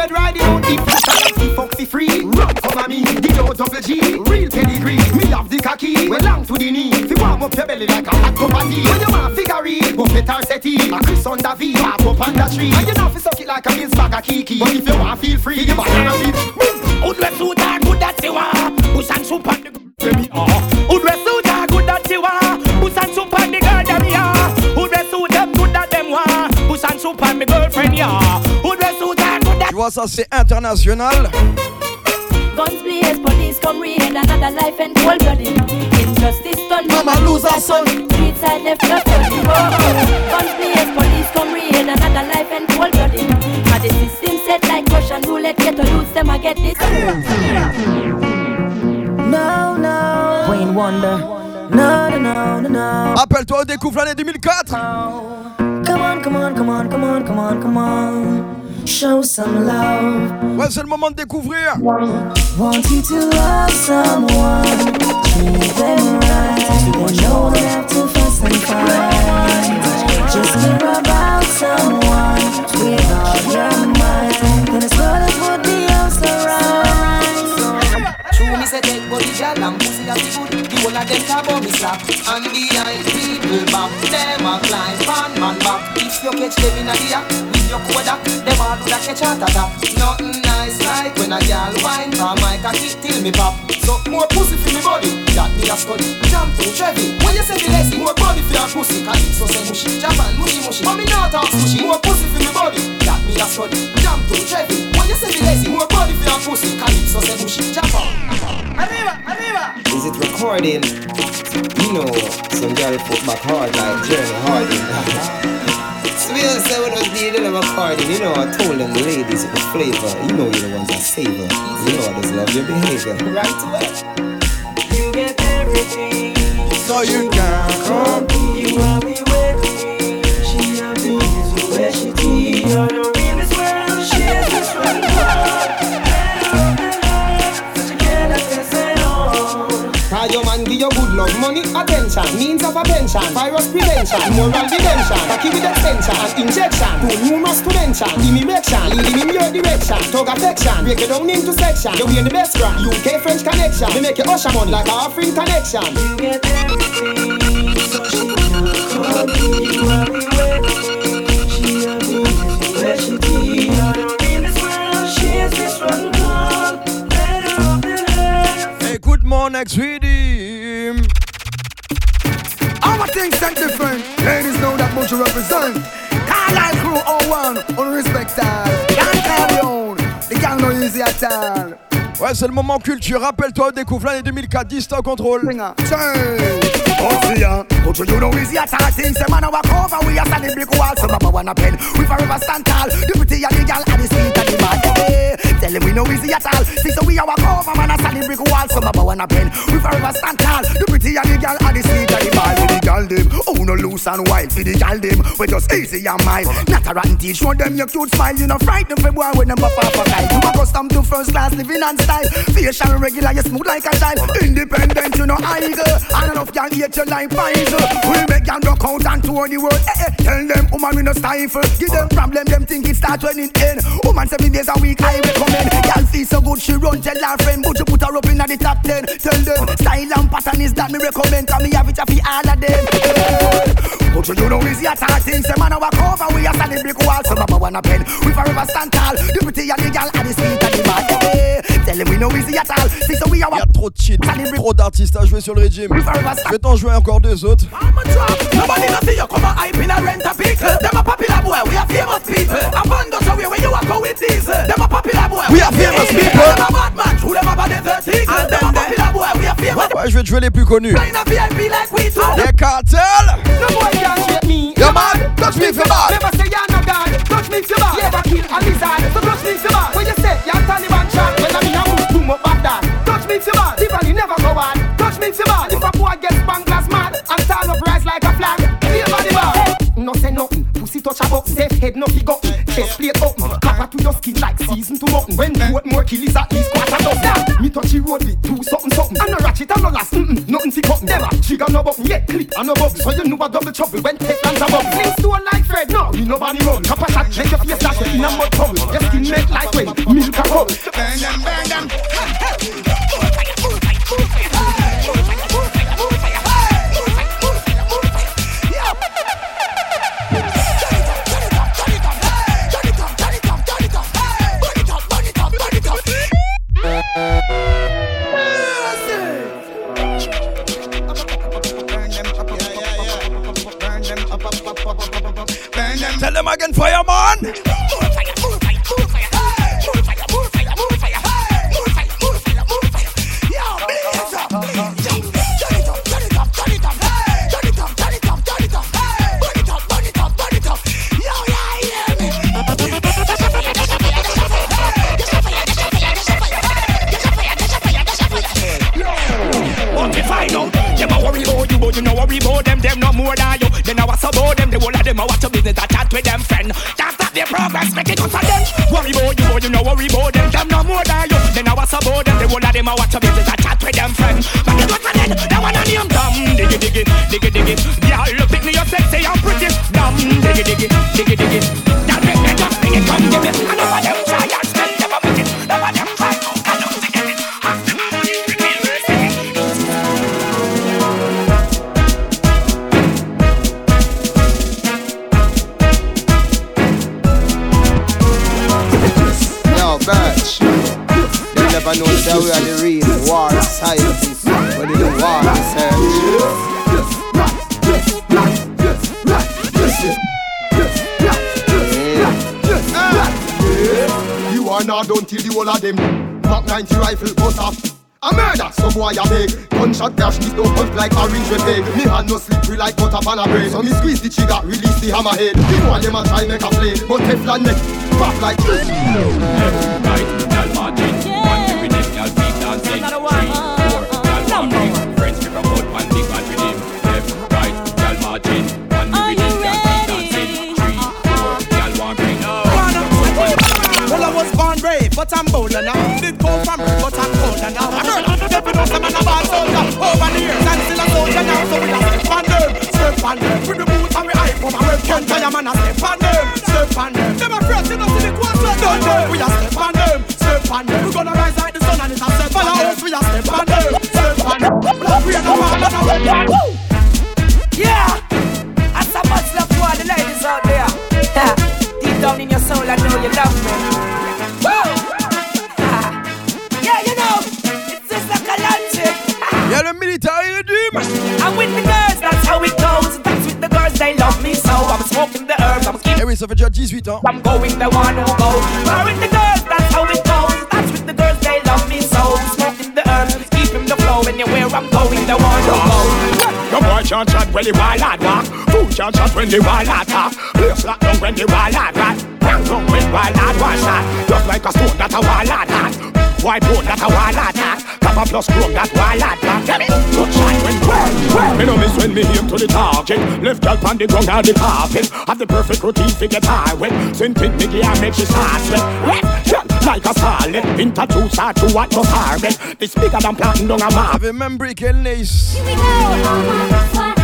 Speaker 2: on Red Riding Hood If you fuck free. Come at me, the low double G. Real pedigree, me have the cocky Well long to the knee, fi warm up your belly like a hot cup of tea. When you want figure buffet or settee A Chris under V, pop up on the tree And you know fi suck it like a Mills bag of Kiki But if you want feel free, you banana feet
Speaker 16: Udwe suta good that you are? Busan super the girl me are? Udwe suta good that you are? Busan super the girl them ya Udwe suta good that them want? Busan super me girlfriend ya
Speaker 6: vois ça c'est international
Speaker 10: Guns blaze, police come raid another life and cold blooded. Injustice done, mama lose her son. Street side left left body. Oh, oh. Guns blaze, police come raid another life and cold blooded. Now the system set like Russian roulette, get to lose them, I get this. No, no. Wayne Wonder. No, no, no, no, no.
Speaker 6: Rappelle-toi, on découvre l'année 2004
Speaker 10: Come on, come on, come on, come on, come on, come on. Show some love.
Speaker 6: Ouais, c'est le moment de découvrir.
Speaker 10: Want you to love someone, treat them right. You don't have to fuss and fight. Just care about someone with all your
Speaker 2: say take body gal and pussy that good The whole of them talk about me slap And behind people back Them a climb fan man back. If you catch them in a the act With your Kodak Them all do that catch heart attack. Nothing nice like when a gal whine From my cocky till me pop. So more pussy for me body That me a study. Jump to Chevy. When you say the lazy More body for your pussy. Cause it's so say mushy. Japan mushy mushy. But me not talk mushy. More pussy for me body That
Speaker 16: me a study. Jam to heavy. When you say me lazy, more body for your pussy. Calypso say bushy. Jump. Arriba, arriba.
Speaker 15: Is it recording? You know, some girl put back hard like Jeremy Harding. <laughs> so we don't say we don't need them according. You know, I told them the ladies with the flavor. You know you're the ones that savor. You know I just love your behavior.
Speaker 16: Right away.
Speaker 10: You get everything.
Speaker 2: So you can come.
Speaker 10: You are me waiting. She have me is where she tea.
Speaker 16: Money, attention, means of attention, virus prevention, moral redemption, cocky with extension, and injection, too numerous to mention, immigration, leading in your direction, tug affection, break it down into section, you in the best brand, UK French connection, we make you usher money like a offering connection.
Speaker 10: You get everything. So she not come. You are. She have me is where she tea. You're the realest world. She is this one. called Better off her.
Speaker 2: Écoute-moi, next redeem.
Speaker 21: Our things are different. Ladies know that much you represent. Carlisle crew all 01, unrespected. Can't carry on. The gang no easy at all.
Speaker 2: Ouais, c'est le moment culture. Rappelle-toi, découvre l'année 2004, distant
Speaker 21: you know man we standing wall. Some of pen, we forever stand tall. The pretty and the gal and the sweet and the bad. Hey, tell them we know easy at all. See so we a walk over, man a standing brick wall. Some of wanna pen, we forever stand tall. The pretty and the gal and the sweet and the bad. For the gal them, oh no loose and wild. For the gal them, we just easy and mild. Not a rotten teeth, show them your cute smile. You know frightened for boy when them pop up a kite. You accustomed to first class living and style. Facial regular, you smooth like a child. Independent, you know idle. And enough gal hate you like Pfizer. We make gal rock out and tour the world. Eh, eh. Tell them, woman, we no stifle. Give them problem, them think it start when it end. Woman, seven days a week, I recommend. Gal feel so good, she run, tell her friend. But you put her up in the top ten. Tell them, style and pattern is that me recommend. Cause me have it for all of them. But you know easy at all things. Say man, I walk over, we a standing brick wall. Some of wanna pen. We forever stand tall. The pretty and the gal and the sweet and the bad. Eh. Tell them we know easy at all. See, so we are
Speaker 2: Il y a trop de shit, trop d'artistes à jouer sur le régime. Je vais t'en jouer encore deux autres.
Speaker 4: Nobody no see you come a hype in a rent a pick. Them a popular boy, we are famous people. A band us away when you walk out with these. Them a popular boy,
Speaker 2: We are famous people.
Speaker 4: Them a bad man, who them a bad exotic. Them a popular boy, we are famous.
Speaker 2: Ouais, je vais te jouer les plus connus. Les cartels.
Speaker 16: And no bubble. So you know a double trouble when take lands a bubble. Sling stone like Fred. No, you nobody run.
Speaker 2: Gunshot dash, me don't punch like orange red peg Me hand no slippery like butter pan a bread So me squeeze the trigger, release the hammerhead The boy them a try make a play But Teflon neck, pop like this
Speaker 14: Left, right, gal marching One to with them, gal keep dancing Three, four, gal walking Friends me from out man, big man with him Left, right, gal marching One dancing Three, four, walking
Speaker 25: Well, I was born brave, but I'm bolder now. Did go from but I'm colder now. And now. So we step on them, step on them. The boots and we man step on them, step on them. You see the. We step on them, step on them. We gonna rise like the sun and it's them. We step on them, step on them. One.
Speaker 16: Yeah, I so much love to all the ladies out there. Deep down in your soul, I know you love me. I'm with the girls, that's how it goes. That's with the girls, they love me so. I'm smoking the herbs, I'm
Speaker 6: Eh oui, ça fait déjà 18 ans.
Speaker 16: I'm going the one who goes. I'm with the girls, that's how it goes. That's with the girls, they love me so. I'm smoking the herbs, keeping the flow. Anywhere I'm going, the one who goes.
Speaker 3: No boy can't chat when the wall hard walk. Fool can't chat when the wall hard talk. Place lock down when the wall hard rat. Bang down when wall hard one shot. Just like a stone that a wall hard hot. White bone that a wall hard hot. Copper plus chrome that wall hard back. Get me? Touch shine when well, well. Me no miss when me aim to the target. Left girl on the ground on the carpet. Have the perfect routine to get high with. Send it Nicky and make she start sweat. Wet, shut like a starlet. Introduce her to what must harvest. This bigger than planting down a map.
Speaker 6: Avec même Brick et Nice.
Speaker 4: Ladies,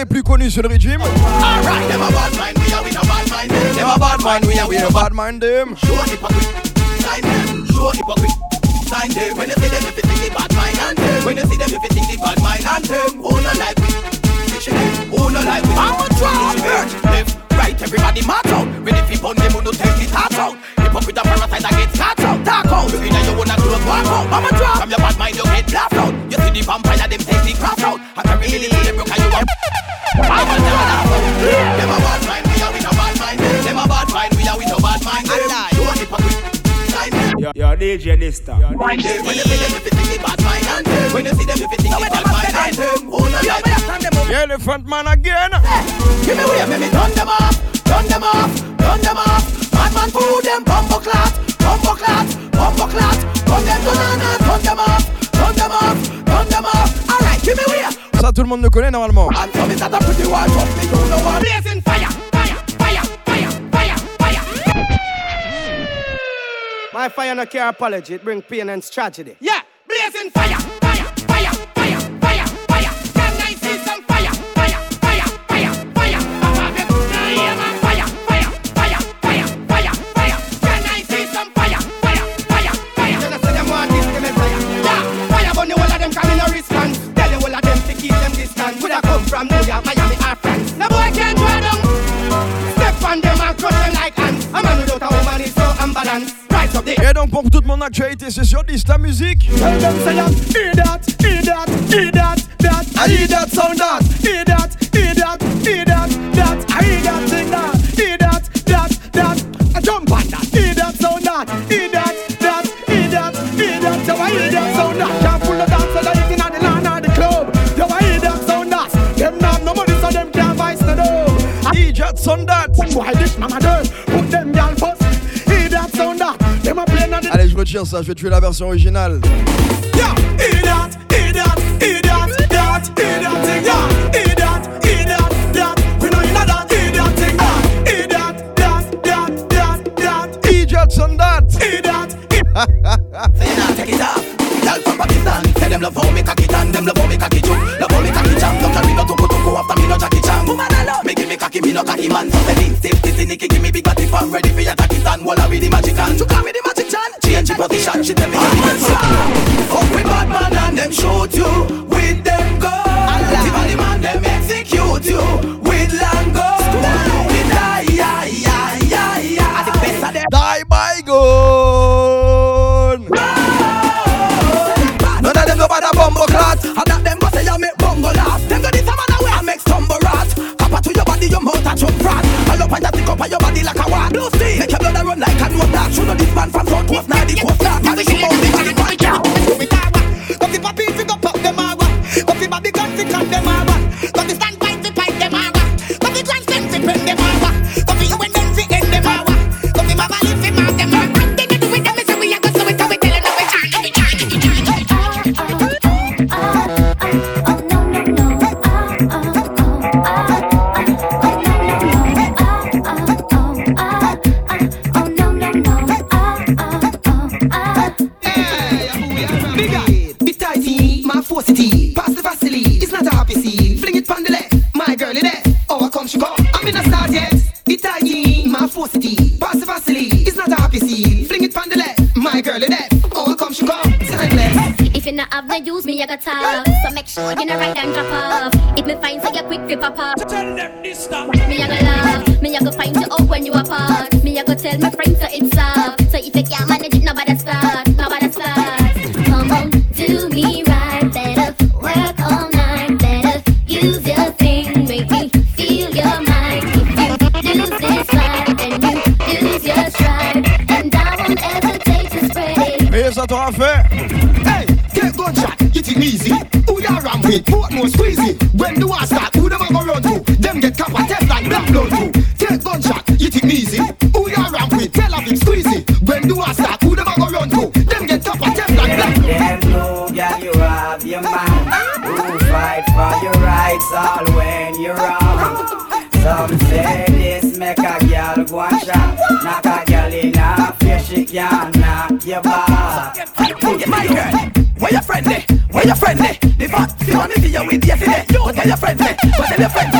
Speaker 6: les plus connus sur le régime.
Speaker 4: Alright, them a bad mind, we are with a bad mind.
Speaker 6: Them a bad mind, we are with a bad mind them.
Speaker 4: Show hypocrite, sign them. Show hypocrite, sign them. When you see them, if you think the bad mind and them. When you see them, if you think the bad mind and them. Who no like we? Fiction them. Who no like we? I'm a drunk. Left, right, everybody march out. Ready for bun them who no take the touch out. Hypocrite a parasite that gets cut out. Talk out. You inna your own a close walk out. I'm a drunk. From your bad mind you get laughed out. You see the vampire them take the cross out. You are. Them are
Speaker 25: Nista.
Speaker 4: When you see them, you them.
Speaker 6: Elephant man again.
Speaker 4: Give me way, make me turn them off, turn them off, turn them off. Bad man food them bumbo clat, bumbo clat, bumbo clat. Turn them to turn them off, turn them off, turn them off.
Speaker 6: Ça, tout le monde le connaît normalement.
Speaker 4: And some is that a pretty one, trust me, you know what? Blazing fire, fire, fire, fire, fire, fire.
Speaker 25: My fire no care apology, it bring pain and tragedy.
Speaker 4: Yeah, blazing fire, fire, fire, fire, fire,
Speaker 25: not have no dance with a dick inna the line of the club. You hear that sound that? Dem naff no money so them can't buy no dub.
Speaker 6: DJ sound that.
Speaker 25: Why this mama dirt? Put them y'all
Speaker 6: Allez, je retire ça, je vais tuer la version originale.
Speaker 25: Yeah, hear that, hear that, hear that, that, hear that thing, yeah, hear that, hear that, that. We know you know that, hear that thing, yeah, hear that, that, that, that, that.
Speaker 6: DJ sound that.
Speaker 25: Hear that,
Speaker 4: Say you not take it off. Y'all from Pakistan, say them love how me cocky tan, them love how me cocky jump, love how me cocky jam. Don't carry no tuku tuku after me no Jackie Chan. Woman I love me give me cocky, me no cocky man. Steady, stiff, dizzy, nicky, give me big body fun. Ready for your cocky stand, walla with the magic hand. Chuka with the magic hand. Change position, she tell me get it Fuck with bad
Speaker 28: man and
Speaker 29: them
Speaker 28: shoot you
Speaker 15: with them gun. The body man them
Speaker 30: execute you
Speaker 4: with long gun. Die, die, die, die, die. Die by gun. know the bad they use me like a top. de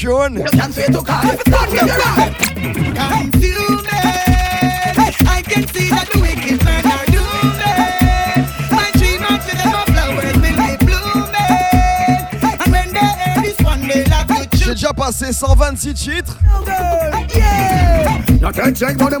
Speaker 2: tune.
Speaker 4: You
Speaker 15: can
Speaker 2: J'ai déjà passé 126 titres.
Speaker 10: Check, for them.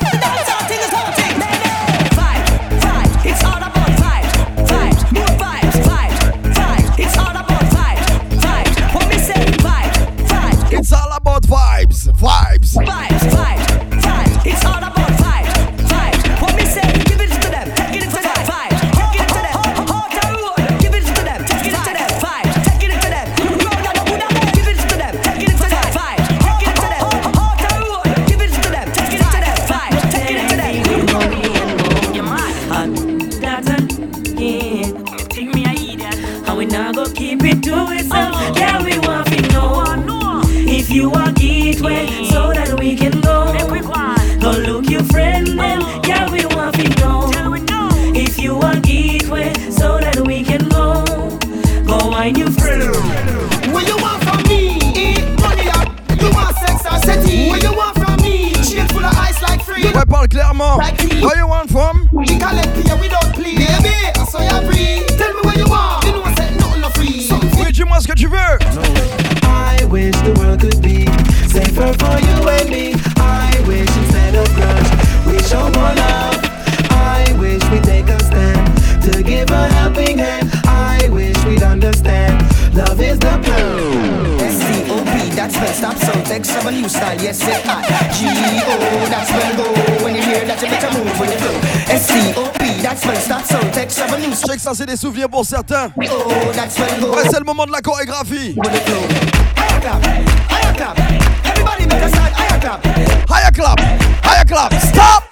Speaker 10: context of
Speaker 31: a
Speaker 15: new style. Yes, it hot. G-O, that's well go. When you hear that, you better move when you flow. S-C-O-P, that's well start. So text of a.
Speaker 2: Je sais que ça, c'est des souvenirs pour certains.
Speaker 15: Go.
Speaker 2: Ouais, c'est le moment de la chorégraphie. When you flow.
Speaker 15: Higher clap, higher clap. Everybody better start. Higher clap.
Speaker 2: Higher clap, higher clap. Stop.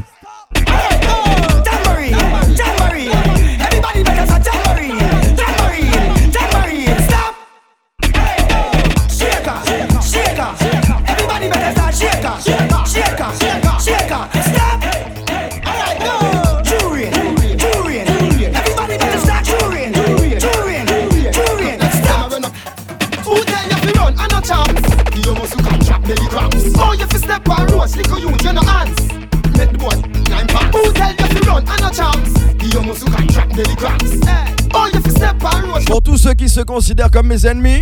Speaker 2: Pour tous ceux qui se considèrent comme mes ennemis.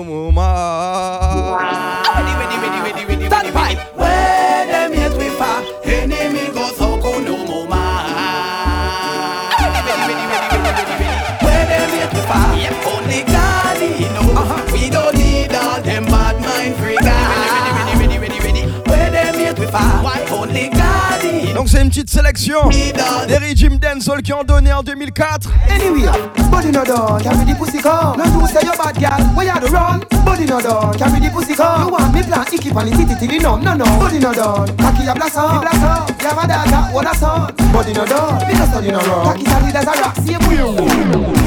Speaker 6: Mars. Petite sélection des Regime Dancehall qui ont donné en 2004.
Speaker 2: Anyway, body no done, carry the pussy come. No you say you bad girl, where you the run? Body no done, carry the pussy come. You want me plan, icky pan it titty till it numb, no no. Body no done, cocky a blossom, me blossom. You have a daughter, what a son. Body no done, no study no wrong. Cocky solid as a rock, see a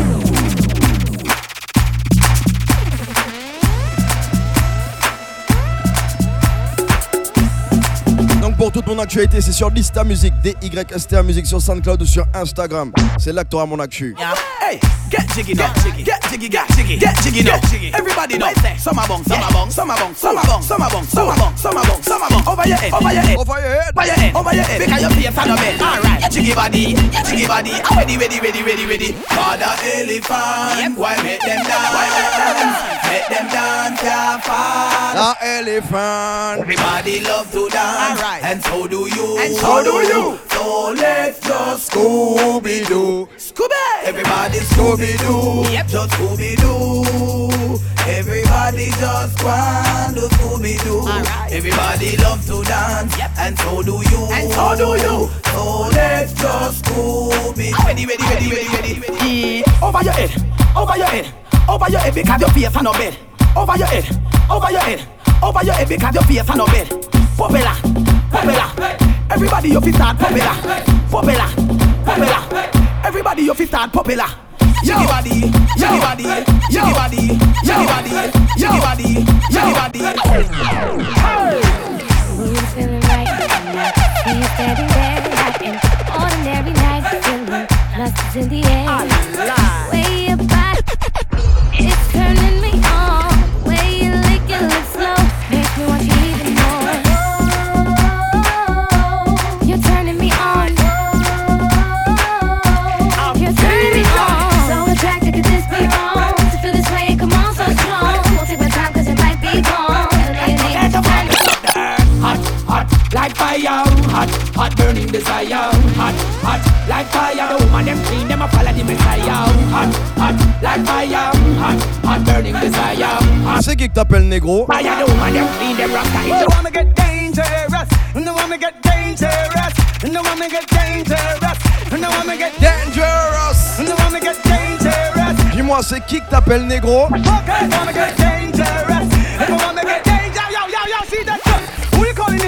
Speaker 6: pour toute mon actualité, c'est sur Lista Music, DYSTA Music sur SoundCloud ou sur Instagram. C'est là que t'auras mon actu.
Speaker 4: Hey, get jiggy now, get jiggy, get jiggy, get jiggy now. Everybody know. summer a bong, some a bong, summer a bong, some a bong, summer a bong, some bong, some bong, some bong. Over your head, over your head,
Speaker 6: over your head,
Speaker 4: over your head, over your head. Because your face on the bed. All right, get jiggy body, get jiggy body. I'm ready, ready, ready, ready, ready. Father elephant, why make them dance? Make them dance, can't fall.
Speaker 6: The elephant.
Speaker 4: Everybody love to dance, and so do you.
Speaker 6: And so do you.
Speaker 4: So let's just Scooby Doo, Scooby. Everybody Scooby Doo, yep. just Scooby Doo. Everybody just grind to Scooby Doo. Everybody love to dance, and so do you. And so do you. So let's just Scooby. Ready, ready, ready, ready, ready, ready. Yeah. Over your head, over your head, over your head because your face on no bed. Over your head, over your head, over your head because your face on no bed. Popular, popular. Everybody you fi start popular, popular, popular. Everybody you fi start popular. Jiggy body, jiggy body, jiggy body, jiggy body, jiggy body, jiggy body.
Speaker 14: Mood is feeling right tonight. He's standing there like an ordinary night. Feeling lust is in the air.
Speaker 15: Fire. Hot, hot, burning desire. Hot, hot, like fire. The woman them clean, them a follow the messiah. Hot, hot, like fire. Hot, hot, burning desire. Hot,
Speaker 6: C'est qui que t'appelles négro
Speaker 15: fire. The woman them clean, them rasta. If you wanna get dangerous, you know wanna get dangerous, you know wanna get dangerous, you know wanna get
Speaker 6: dangerous,
Speaker 15: you know wanna get dangerous.
Speaker 6: Dis-moi, c'est qui que t'appelles négro
Speaker 15: Okay, wanna get dangerous. If you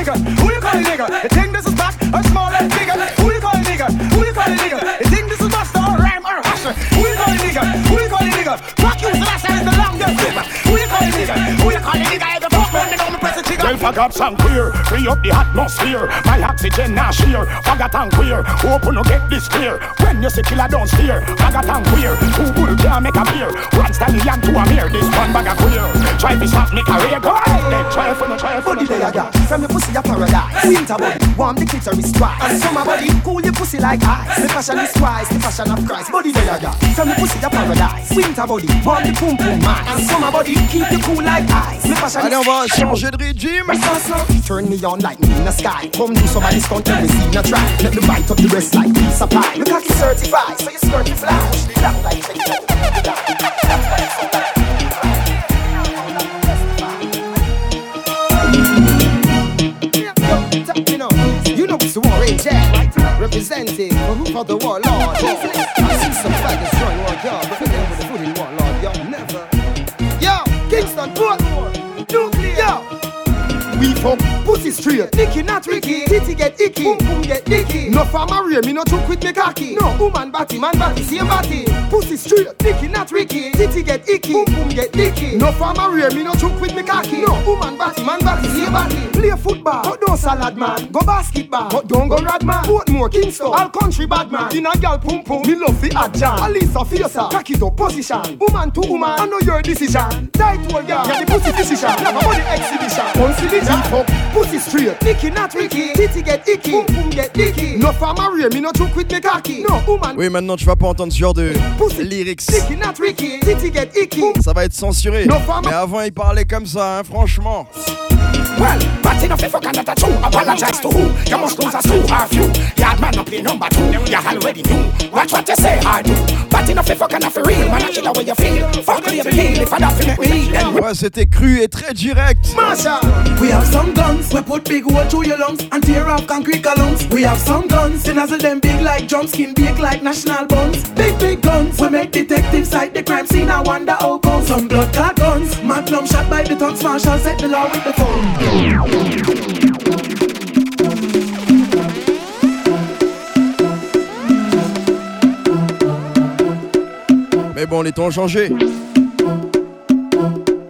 Speaker 15: nigga? Who you calling nigga? You think this is back or small and bigger? Who you calling nigga? Who you calling nigga? You think this is master or rhyme or husher? Who you calling nigga? Who you calling nigga? Fuck you, that's how it's the longest. Who you calling nigga? Who you calling nigga? Don't press the trigger.
Speaker 3: Tell fag ups and queer, free up the atmosphere. My oxygen now sheer, faggot and queer. Open no get this clear. When you see killer don't steer, faggot and queer. Two bull can't make a beer. One stallion to a mirror, this one bag of queer. Try to stop me career, go ahead. Then try for no try for no.
Speaker 2: Body there, yeah. From your pussy a paradise. Winter body, warm the clitoris twice. And summer body, cool your pussy like ice. The fashion is twice, the fashion of Christ. Body there, yeah. From your pussy a paradise. Winter body, warm the pum pum man. And summer body, keep you cool like ice. The fashion
Speaker 6: Allez, on va changer de régime.
Speaker 2: Turn me on like me in the sky. Come do somebody's stunt every scene I try. Let me bite up the rest like pizza pie. Look cocky certified, so you skirt your fly. Push like You know, it's the war right? Representing for the warlord. we from pussy Pussy straight, Nicky not Ricky. Titty get icky, boom boom get dicky. No farmer rear me no choke with me cocky. No woman batty, man batty, same batty. Pussy straight, Nicky not Ricky. Titty get icky, boom boom get dicky. No farmer rear me no choke with me cocky. No woman batty, man batty, same batty. Play football, but don't salad man. Go basketball, but don't go rad man. Portmore, Kingston, all country bad man. In a gal pum pum, me love the jam. Alisa Fiercer, cock it up position. Woman to woman, I know your decision. Tight hole girl, yeah the pussy decision. Never body exhibition. Consider it up, pussy straight. Nicky not Ricky, titty get icky, boom boom get dicky. No farmer me no choke with me cocky. No woman.
Speaker 6: Oui, maintenant tu vas pas entendre ce genre de lyrics.
Speaker 2: Nicky not Ricky, titty get icky.
Speaker 6: Ça va être censuré.
Speaker 2: No farmer.
Speaker 6: Mais avant, il parlait comme ça, hein, franchement.
Speaker 16: Well, but enough if fuck not a true. Apologize to who? You must lose us two half you. Yard man up the number two. You already knew. Watch what you say, I do. But enough if fuck not for real. Man, I chill away you feel. Fuck me up heal if I don't feel me. Then
Speaker 6: Ouais, c'était cru et très direct.
Speaker 2: Masha.
Speaker 9: We have some guns, we put big hole through your lungs and tear off concrete columns. We have some guns, they nozzle them big like drum skin, big like national buns. Big, big guns, we make detectives sight the crime scene. I wonder how come some blood clot guns. Magnum shot by the tongues, marshal set the law with the phone.
Speaker 6: Mais bon, les temps ont changé.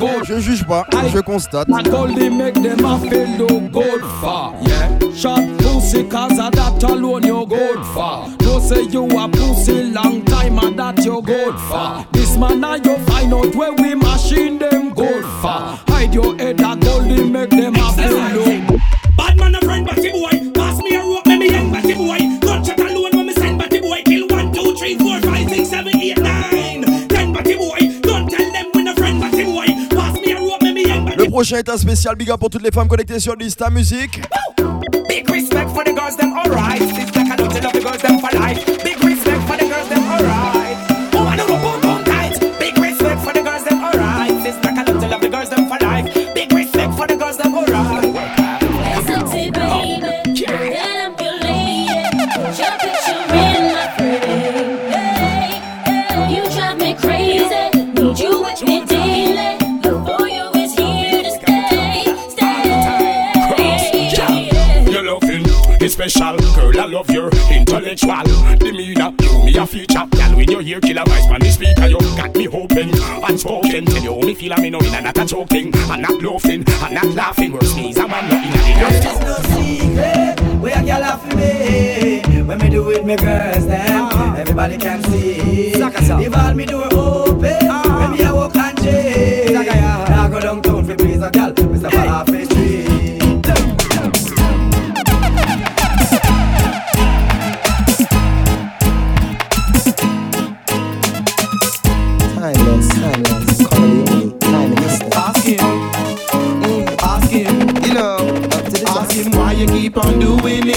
Speaker 20: good.
Speaker 6: Je juge pas, je constate.
Speaker 20: And goldie make them a feel look good for. Yeah. Shot pussy cause of that alone you good for. Don't say you a pussy long time and that you good for. This man and you find out where we machine them good for. Hide your head and goldie make them a feel
Speaker 6: prochain est un spécial big up pour toutes les femmes connectées sur Lista Music.
Speaker 14: Big respect for the girls, them alright. Sister, I don't love the girls, them for life.
Speaker 3: Special, girl. I love your intellectual demeanor. You me a feature, girl. When you hear killer voice man, the speaker, you got me hoping, unspoken. Tell you how me feel, I'm in and not a joking, I'm not bluffing, I'm not laughing. Worst means I'm not in
Speaker 15: There's no secret where a girl off me When me do it, me girls them. Everybody can see. Leave all me door open. When me a walk and change I go downtown for praise a girl Me stop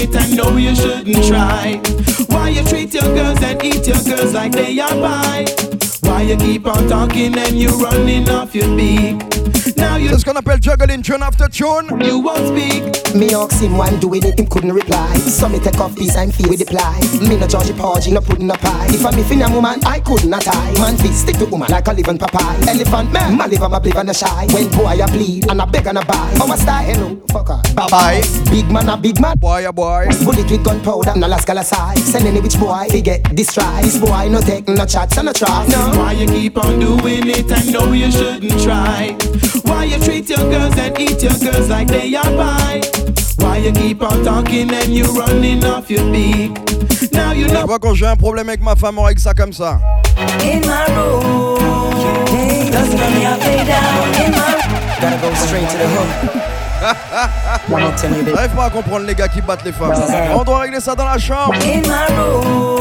Speaker 9: it and know you shouldn't try. Why you treat your girls and eat your girls like they are pie. Why you keep on talking and you running off your beak. Now you
Speaker 6: C'est ce qu'on appelle juggling tune after tune.
Speaker 9: You won't speak.
Speaker 32: Me ask him one doing it, him couldn't reply. So me take off piece and feel with the ply. Me no judge porgy, no pudding no pie. If I'm a female woman, I could not tie. Man fi stick to woman like a living papai. Elephant man, my liver, my liver no shy. When boy I bleed and I beg and I buy. Our style, hello, fucker. Bye bye. Big man a big man.
Speaker 6: Boy a boy.
Speaker 32: Bullet with gunpowder, no last side. Send any which boy fi get destroy. This boy no take no chat, and no try. No.
Speaker 9: Why you keep on doing it and know you shouldn't try? Why you treat your girls and eat your girls like they are pie? Why you keep on talking and you running off your beak? Now you
Speaker 6: Tu
Speaker 9: know
Speaker 6: vois, quand j'ai un problème avec ma femme, on règle ça comme ça.
Speaker 10: In my room, doesn't let me play down in my
Speaker 33: Gotta go straight to the hook. One more time, baby.
Speaker 6: J'arrive pas à comprendre les gars qui battent les femmes. On doit régler ça dans la chambre.
Speaker 10: in my room,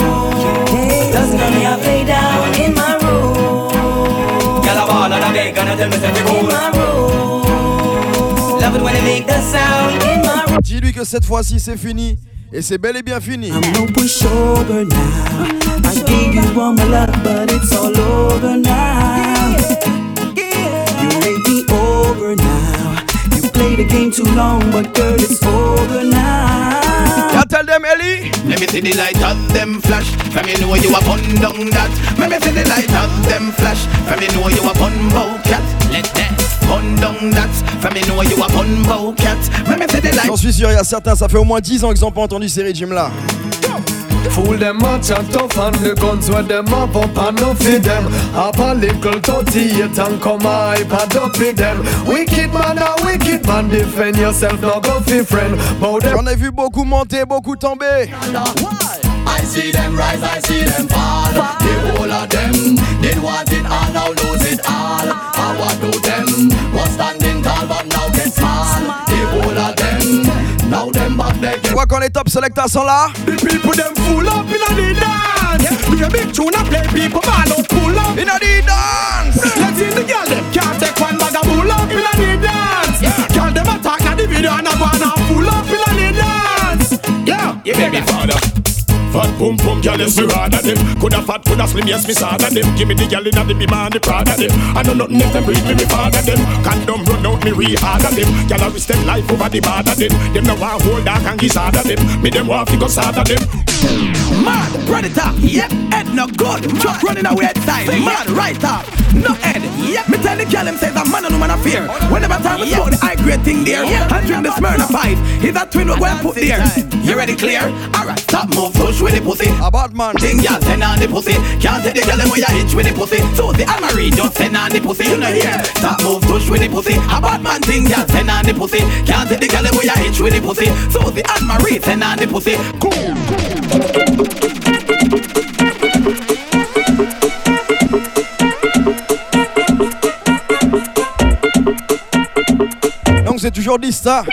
Speaker 10: doesn't let me play down in my room.
Speaker 14: Girl, I ball and I beg and I tell me say we
Speaker 10: In
Speaker 14: cool.
Speaker 10: my room, love it when they make the sound in my room.
Speaker 6: Dis-lui que cette fois-ci c'est fini. Et c'est bel et bien fini.
Speaker 9: no pushover now. I gave you all my love, but it's all over now. You made me over now. You played
Speaker 34: the game too long, but girl, it's over now.
Speaker 6: Tell them, Ellie.
Speaker 4: Let me see the light of them flash. From you know you a down that. Let me see the light of them flash. From you know you a bun bow cat. Let that bun down that. From you know you a bun bow cat. Let me see the light.
Speaker 6: J'en suis sûr, il y a certains, ça fait au moins 10 ans qu'ils n'ont pas entendu ces régimes là.
Speaker 35: Fool them much and tough and the guns where them have up and no feed them Have a little 38 and come hype and up with them Wicked man a wicked man defend yourself no go fi friend
Speaker 6: J'en ai vu beaucoup monter, beaucoup tomber.
Speaker 36: I see them rise, I see them fall. The whole of them did want it all, now lose it all. I what do them? Was standing tall, but now get small. The whole of them, now them back they
Speaker 6: Tu vois quand les top selectors sont là
Speaker 35: The people them full up in a the dance. Do a big tune and play people man out pull up.
Speaker 6: In a the dance.
Speaker 35: Let's see the girl them can't take one bag of pull up in a the dance. Girl them attack na the video and a go and a full up in a the dance. Yeah,
Speaker 3: Yeah, baby father. Fat pum pum, girl, yes, we rather them. Coulda fat, coulda slim, yes, me sadder them. Give me the girl inna the bima and the Prada them. I know nothing else them breed me, me father them. Condom run out me re-harder them. Girl, I risk them life over the border them. Them no want hold dark and giz harder them. Me them want fi go sadder them.
Speaker 4: Mad predator, yep, head no good. Just running away time. Mad right up, no head. Yep, me tell the girl him says a man and woman affair. Whenever time we smoke the high grade thing there, and drink the Smyrna five. He's a twin we go and put there. You ready clear? Alright, stop move, push with the pussy.
Speaker 6: A bad man.
Speaker 4: Thing y'all send on the pussy. Can't take the girl them where you hitch with the pussy. So the Almarie just send on the pussy. You know here. Stop move, push with the pussy. A bad man thing y'all send on the pussy. Can't take the girl them where you hitch with the pussy. So the Almarie send on the pussy. Cool.
Speaker 6: Donc c'est toujours Dista.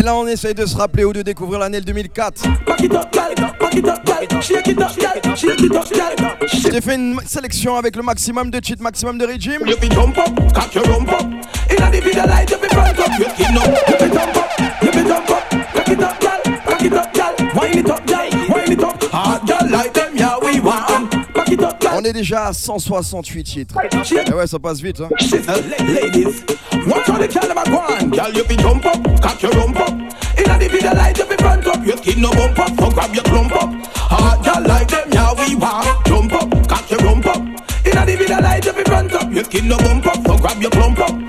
Speaker 6: Et là on essaye de se rappeler ou de découvrir l'année 2004. J'ai fait une sélection avec le maximum de cheat, maximum de régime.
Speaker 4: You be jump up, cock your rump up. Inna the video light, you be front up. You skin up, you be jump up, you be jump up. Cock it up, gal, cock it up, gal. Wind it up, gal, wind it up. Hard gal like them, yeah
Speaker 6: On est déjà à 168 titres. Et eh ouais, ça passe vite. Hein.
Speaker 4: You grab your plump up.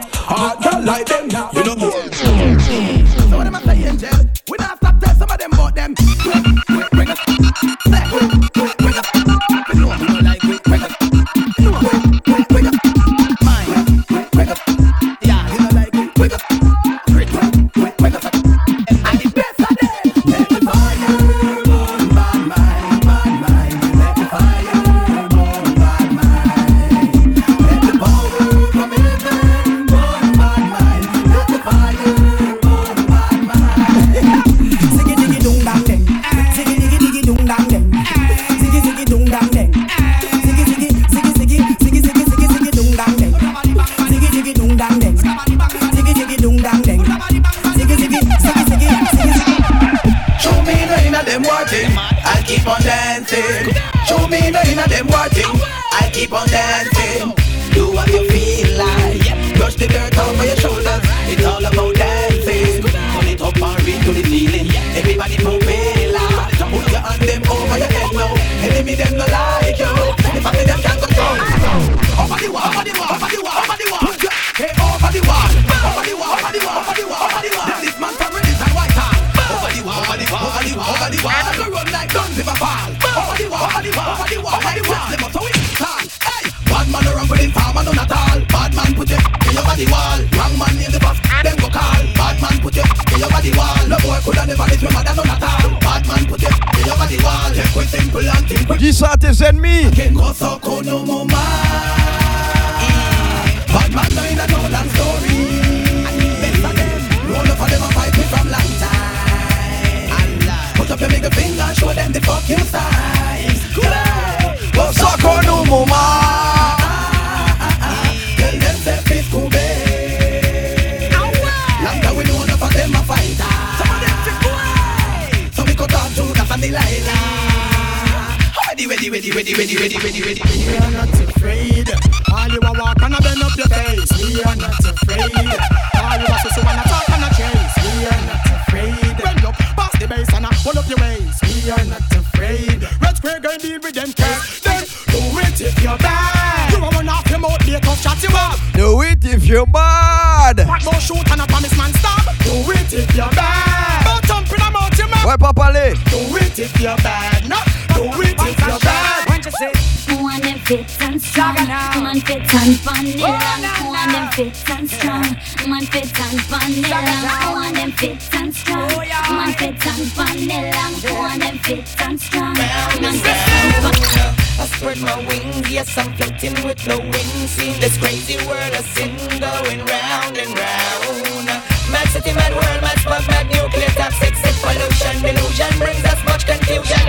Speaker 15: City, mad world, mad spark, mad nuclear, toxic, sick pollution, delusion brings us much confusion.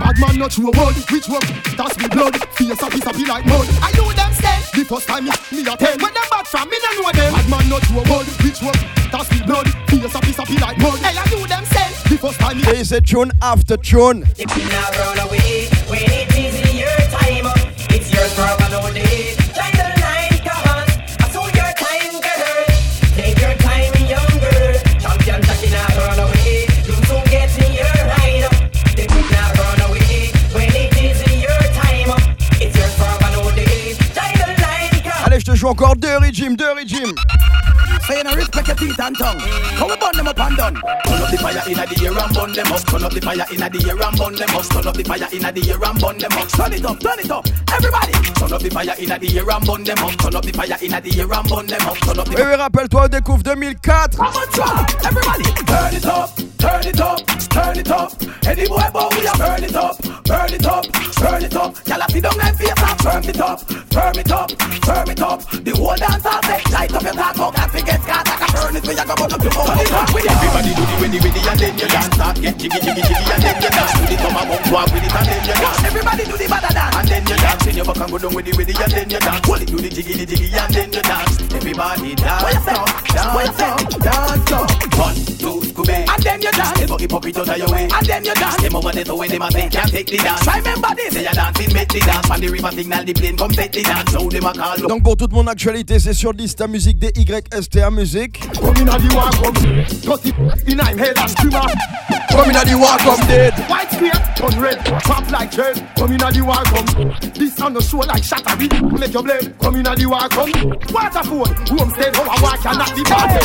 Speaker 2: Bad man not true word, which word? That's me blood. Face a piece of be like mud.
Speaker 37: Are you them stand?
Speaker 2: The first time me, me a ten.
Speaker 37: When them back from me, no know them.
Speaker 2: Bad man not true word, which word? That's me blood. Face a piece of be like mud.
Speaker 37: Hey, are you them stand?
Speaker 2: The first time me.
Speaker 6: Et c'est tune after tune.
Speaker 15: If you now run away, when it is your time, it's yours for one day.
Speaker 6: Joue encore deux régimes, deux régimes.
Speaker 4: So you know respect your teeth and tongue. How we burn them up and done? Turn up the fire inna the air and burn them up. Turn up the fire inna the air and burn them up. Turn up the fire inna the air and burn them up. Turn it up, turn it up, everybody. Turn up the fire inna the air and burn them up. Turn up the fire inna the air and burn them up. Turn up the
Speaker 6: Oui, oui, rappelle-toi, découvre 2004.
Speaker 4: Come on, try, everybody. Turn it up, turn it up, turn it up. Any boy, but we are burn it up, burn it up, burn it up. Y'all see them like face up, firm it up, firm it up, firm it up. The whole dance all say, light up your talk, out, can't forget, can't like a burn it, we are gonna burn up your phone. Everybody do the ready, ready, and then you dance. Start get jiggy, jiggy, jiggy, and then you dance. Do the come and bump, walk with it, and then you dance. Everybody do the bada dance, and then you dance. Then you back and go down with the ready, and then you dance. Hold it, do the jiggy, the jiggy, and then you dance. Everybody dance, up, dance, up, dance, up. One, two, Scooby, and then you dance. They buggy pop it out of your way, and then you dance. Them over there, so when them a say can't take the dance. Try remember this. Say you dancing, make the dance. On the river signal, the plane come take the dance. Now them a call.
Speaker 6: Donc pour toute mon actualité, c'est sur Dysta Musique des YSTA Musique.
Speaker 2: Come inna the war, come. Cut it in I'm head and screamer.
Speaker 6: Come inna the war, come dead.
Speaker 2: White square, turn red, pop like dread. Come inna the war, come. This on the show like shatter it, make your blade. Come inna the war, come. Waterford, homestead, how I walk cannot be bad.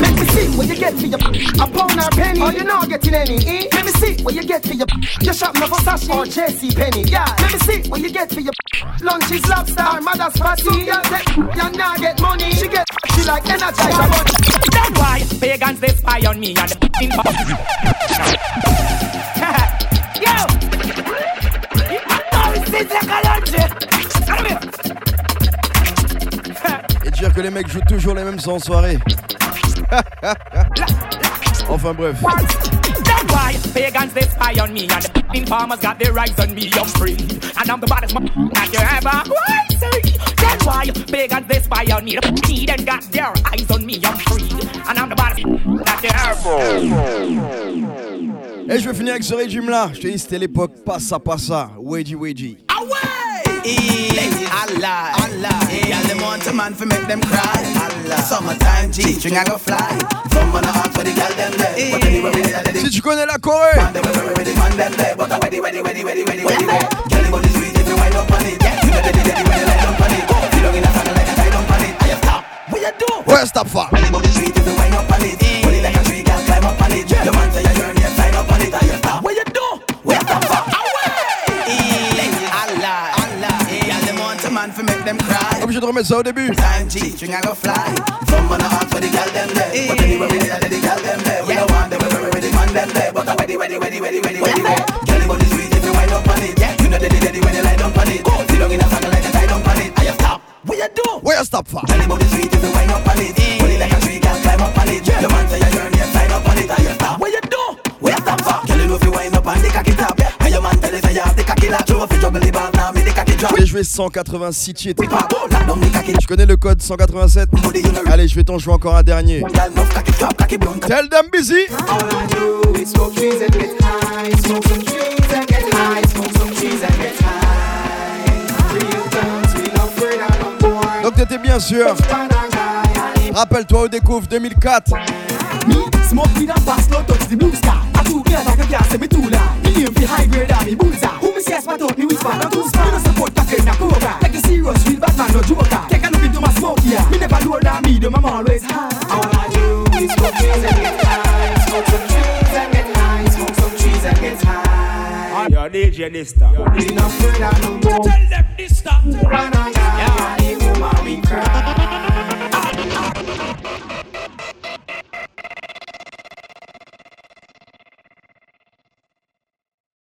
Speaker 38: Let me see what you get for your a pound or penny. Oh, you not getting any. Eh? Let me see what you get for your your shop no Versace or JC Penny. Yeah. Let me see what you get for your lunch is lobster or mother's patty. Yeah, you not get money. She get she like energizer.
Speaker 16: That's why pagans they spy on me and <laughs> Yo!
Speaker 6: Et dire que les mecs jouent toujours les mêmes sons en soirée. <laughs> enfin bref.
Speaker 16: That's why pagans they spy on me and the f***ing farmers got their eyes on me. I'm free and I'm the baddest m- that you ever will see. That's why pagans they spy on me. The f***ing them got their eyes on me. I'm free and I'm the baddest m- that you ever.
Speaker 6: Et je vais finir avec ce régime là. Je te dis, c'était l'époque passa passa. Wedgie wedgie.
Speaker 4: Allah, Allah, yeah, them want a man for make them cry. Allah, summertime G string I go fly. Some man a ask for the girl them there, but anyway we there,
Speaker 6: Si tu connais la Corée.
Speaker 4: but I ready, ready, ready, ready, ready, ready. Girl, the body sweet if you wind up on it. You know the ready, ready, when you down on it. Feel long in a saddle like a tie down on it. I stop. What you do?
Speaker 6: Ouais, stop for.
Speaker 4: Girl, the body sweet if you wind up on it. It like a tree, girl, climb up on it. The man say you're make them cry.
Speaker 6: Obligé de remettre ça au début.
Speaker 4: Time G string I go fly. Some man a ask for the girl them there, but anyway we there, the girl them there. We don't want them, we ready, man them there, but I ready, ready, ready, ready, ready, ready, ready. Girl, the body sweet if you wind up on it. You know the ready when you lie down on it. Sit down in a saddle like a tie down on it. I stop. What you do?
Speaker 6: Where you stop for?
Speaker 4: Girl, the body sweet if you wind up on it.
Speaker 6: Allez jouer 186 titres. Je connais le code 187. Allez, je vais t'en jouer encore un dernier. Tell them busy. Donc t'étais bien sûr Rappelle-toi au découvre 2004.
Speaker 25: Me smoke weed and pass, no touch the blue sky. I too clear like a gas, me too loud. Me aim for high grade and me bullseye. Who me say spot out me which part? I'm too smart. Me no support pattern a cobra. Like a serious real bad man, no joker. Take a look into my smoke here. Me never lower than medium, I'm always high. All I do is smoke trees and get high. Smoke some trees and get high. Smoke some trees and get high.
Speaker 16: Yo, DJ Dysta.
Speaker 25: Me not afraid of no more.
Speaker 16: Tell them Dysta.
Speaker 25: Run on, yeah.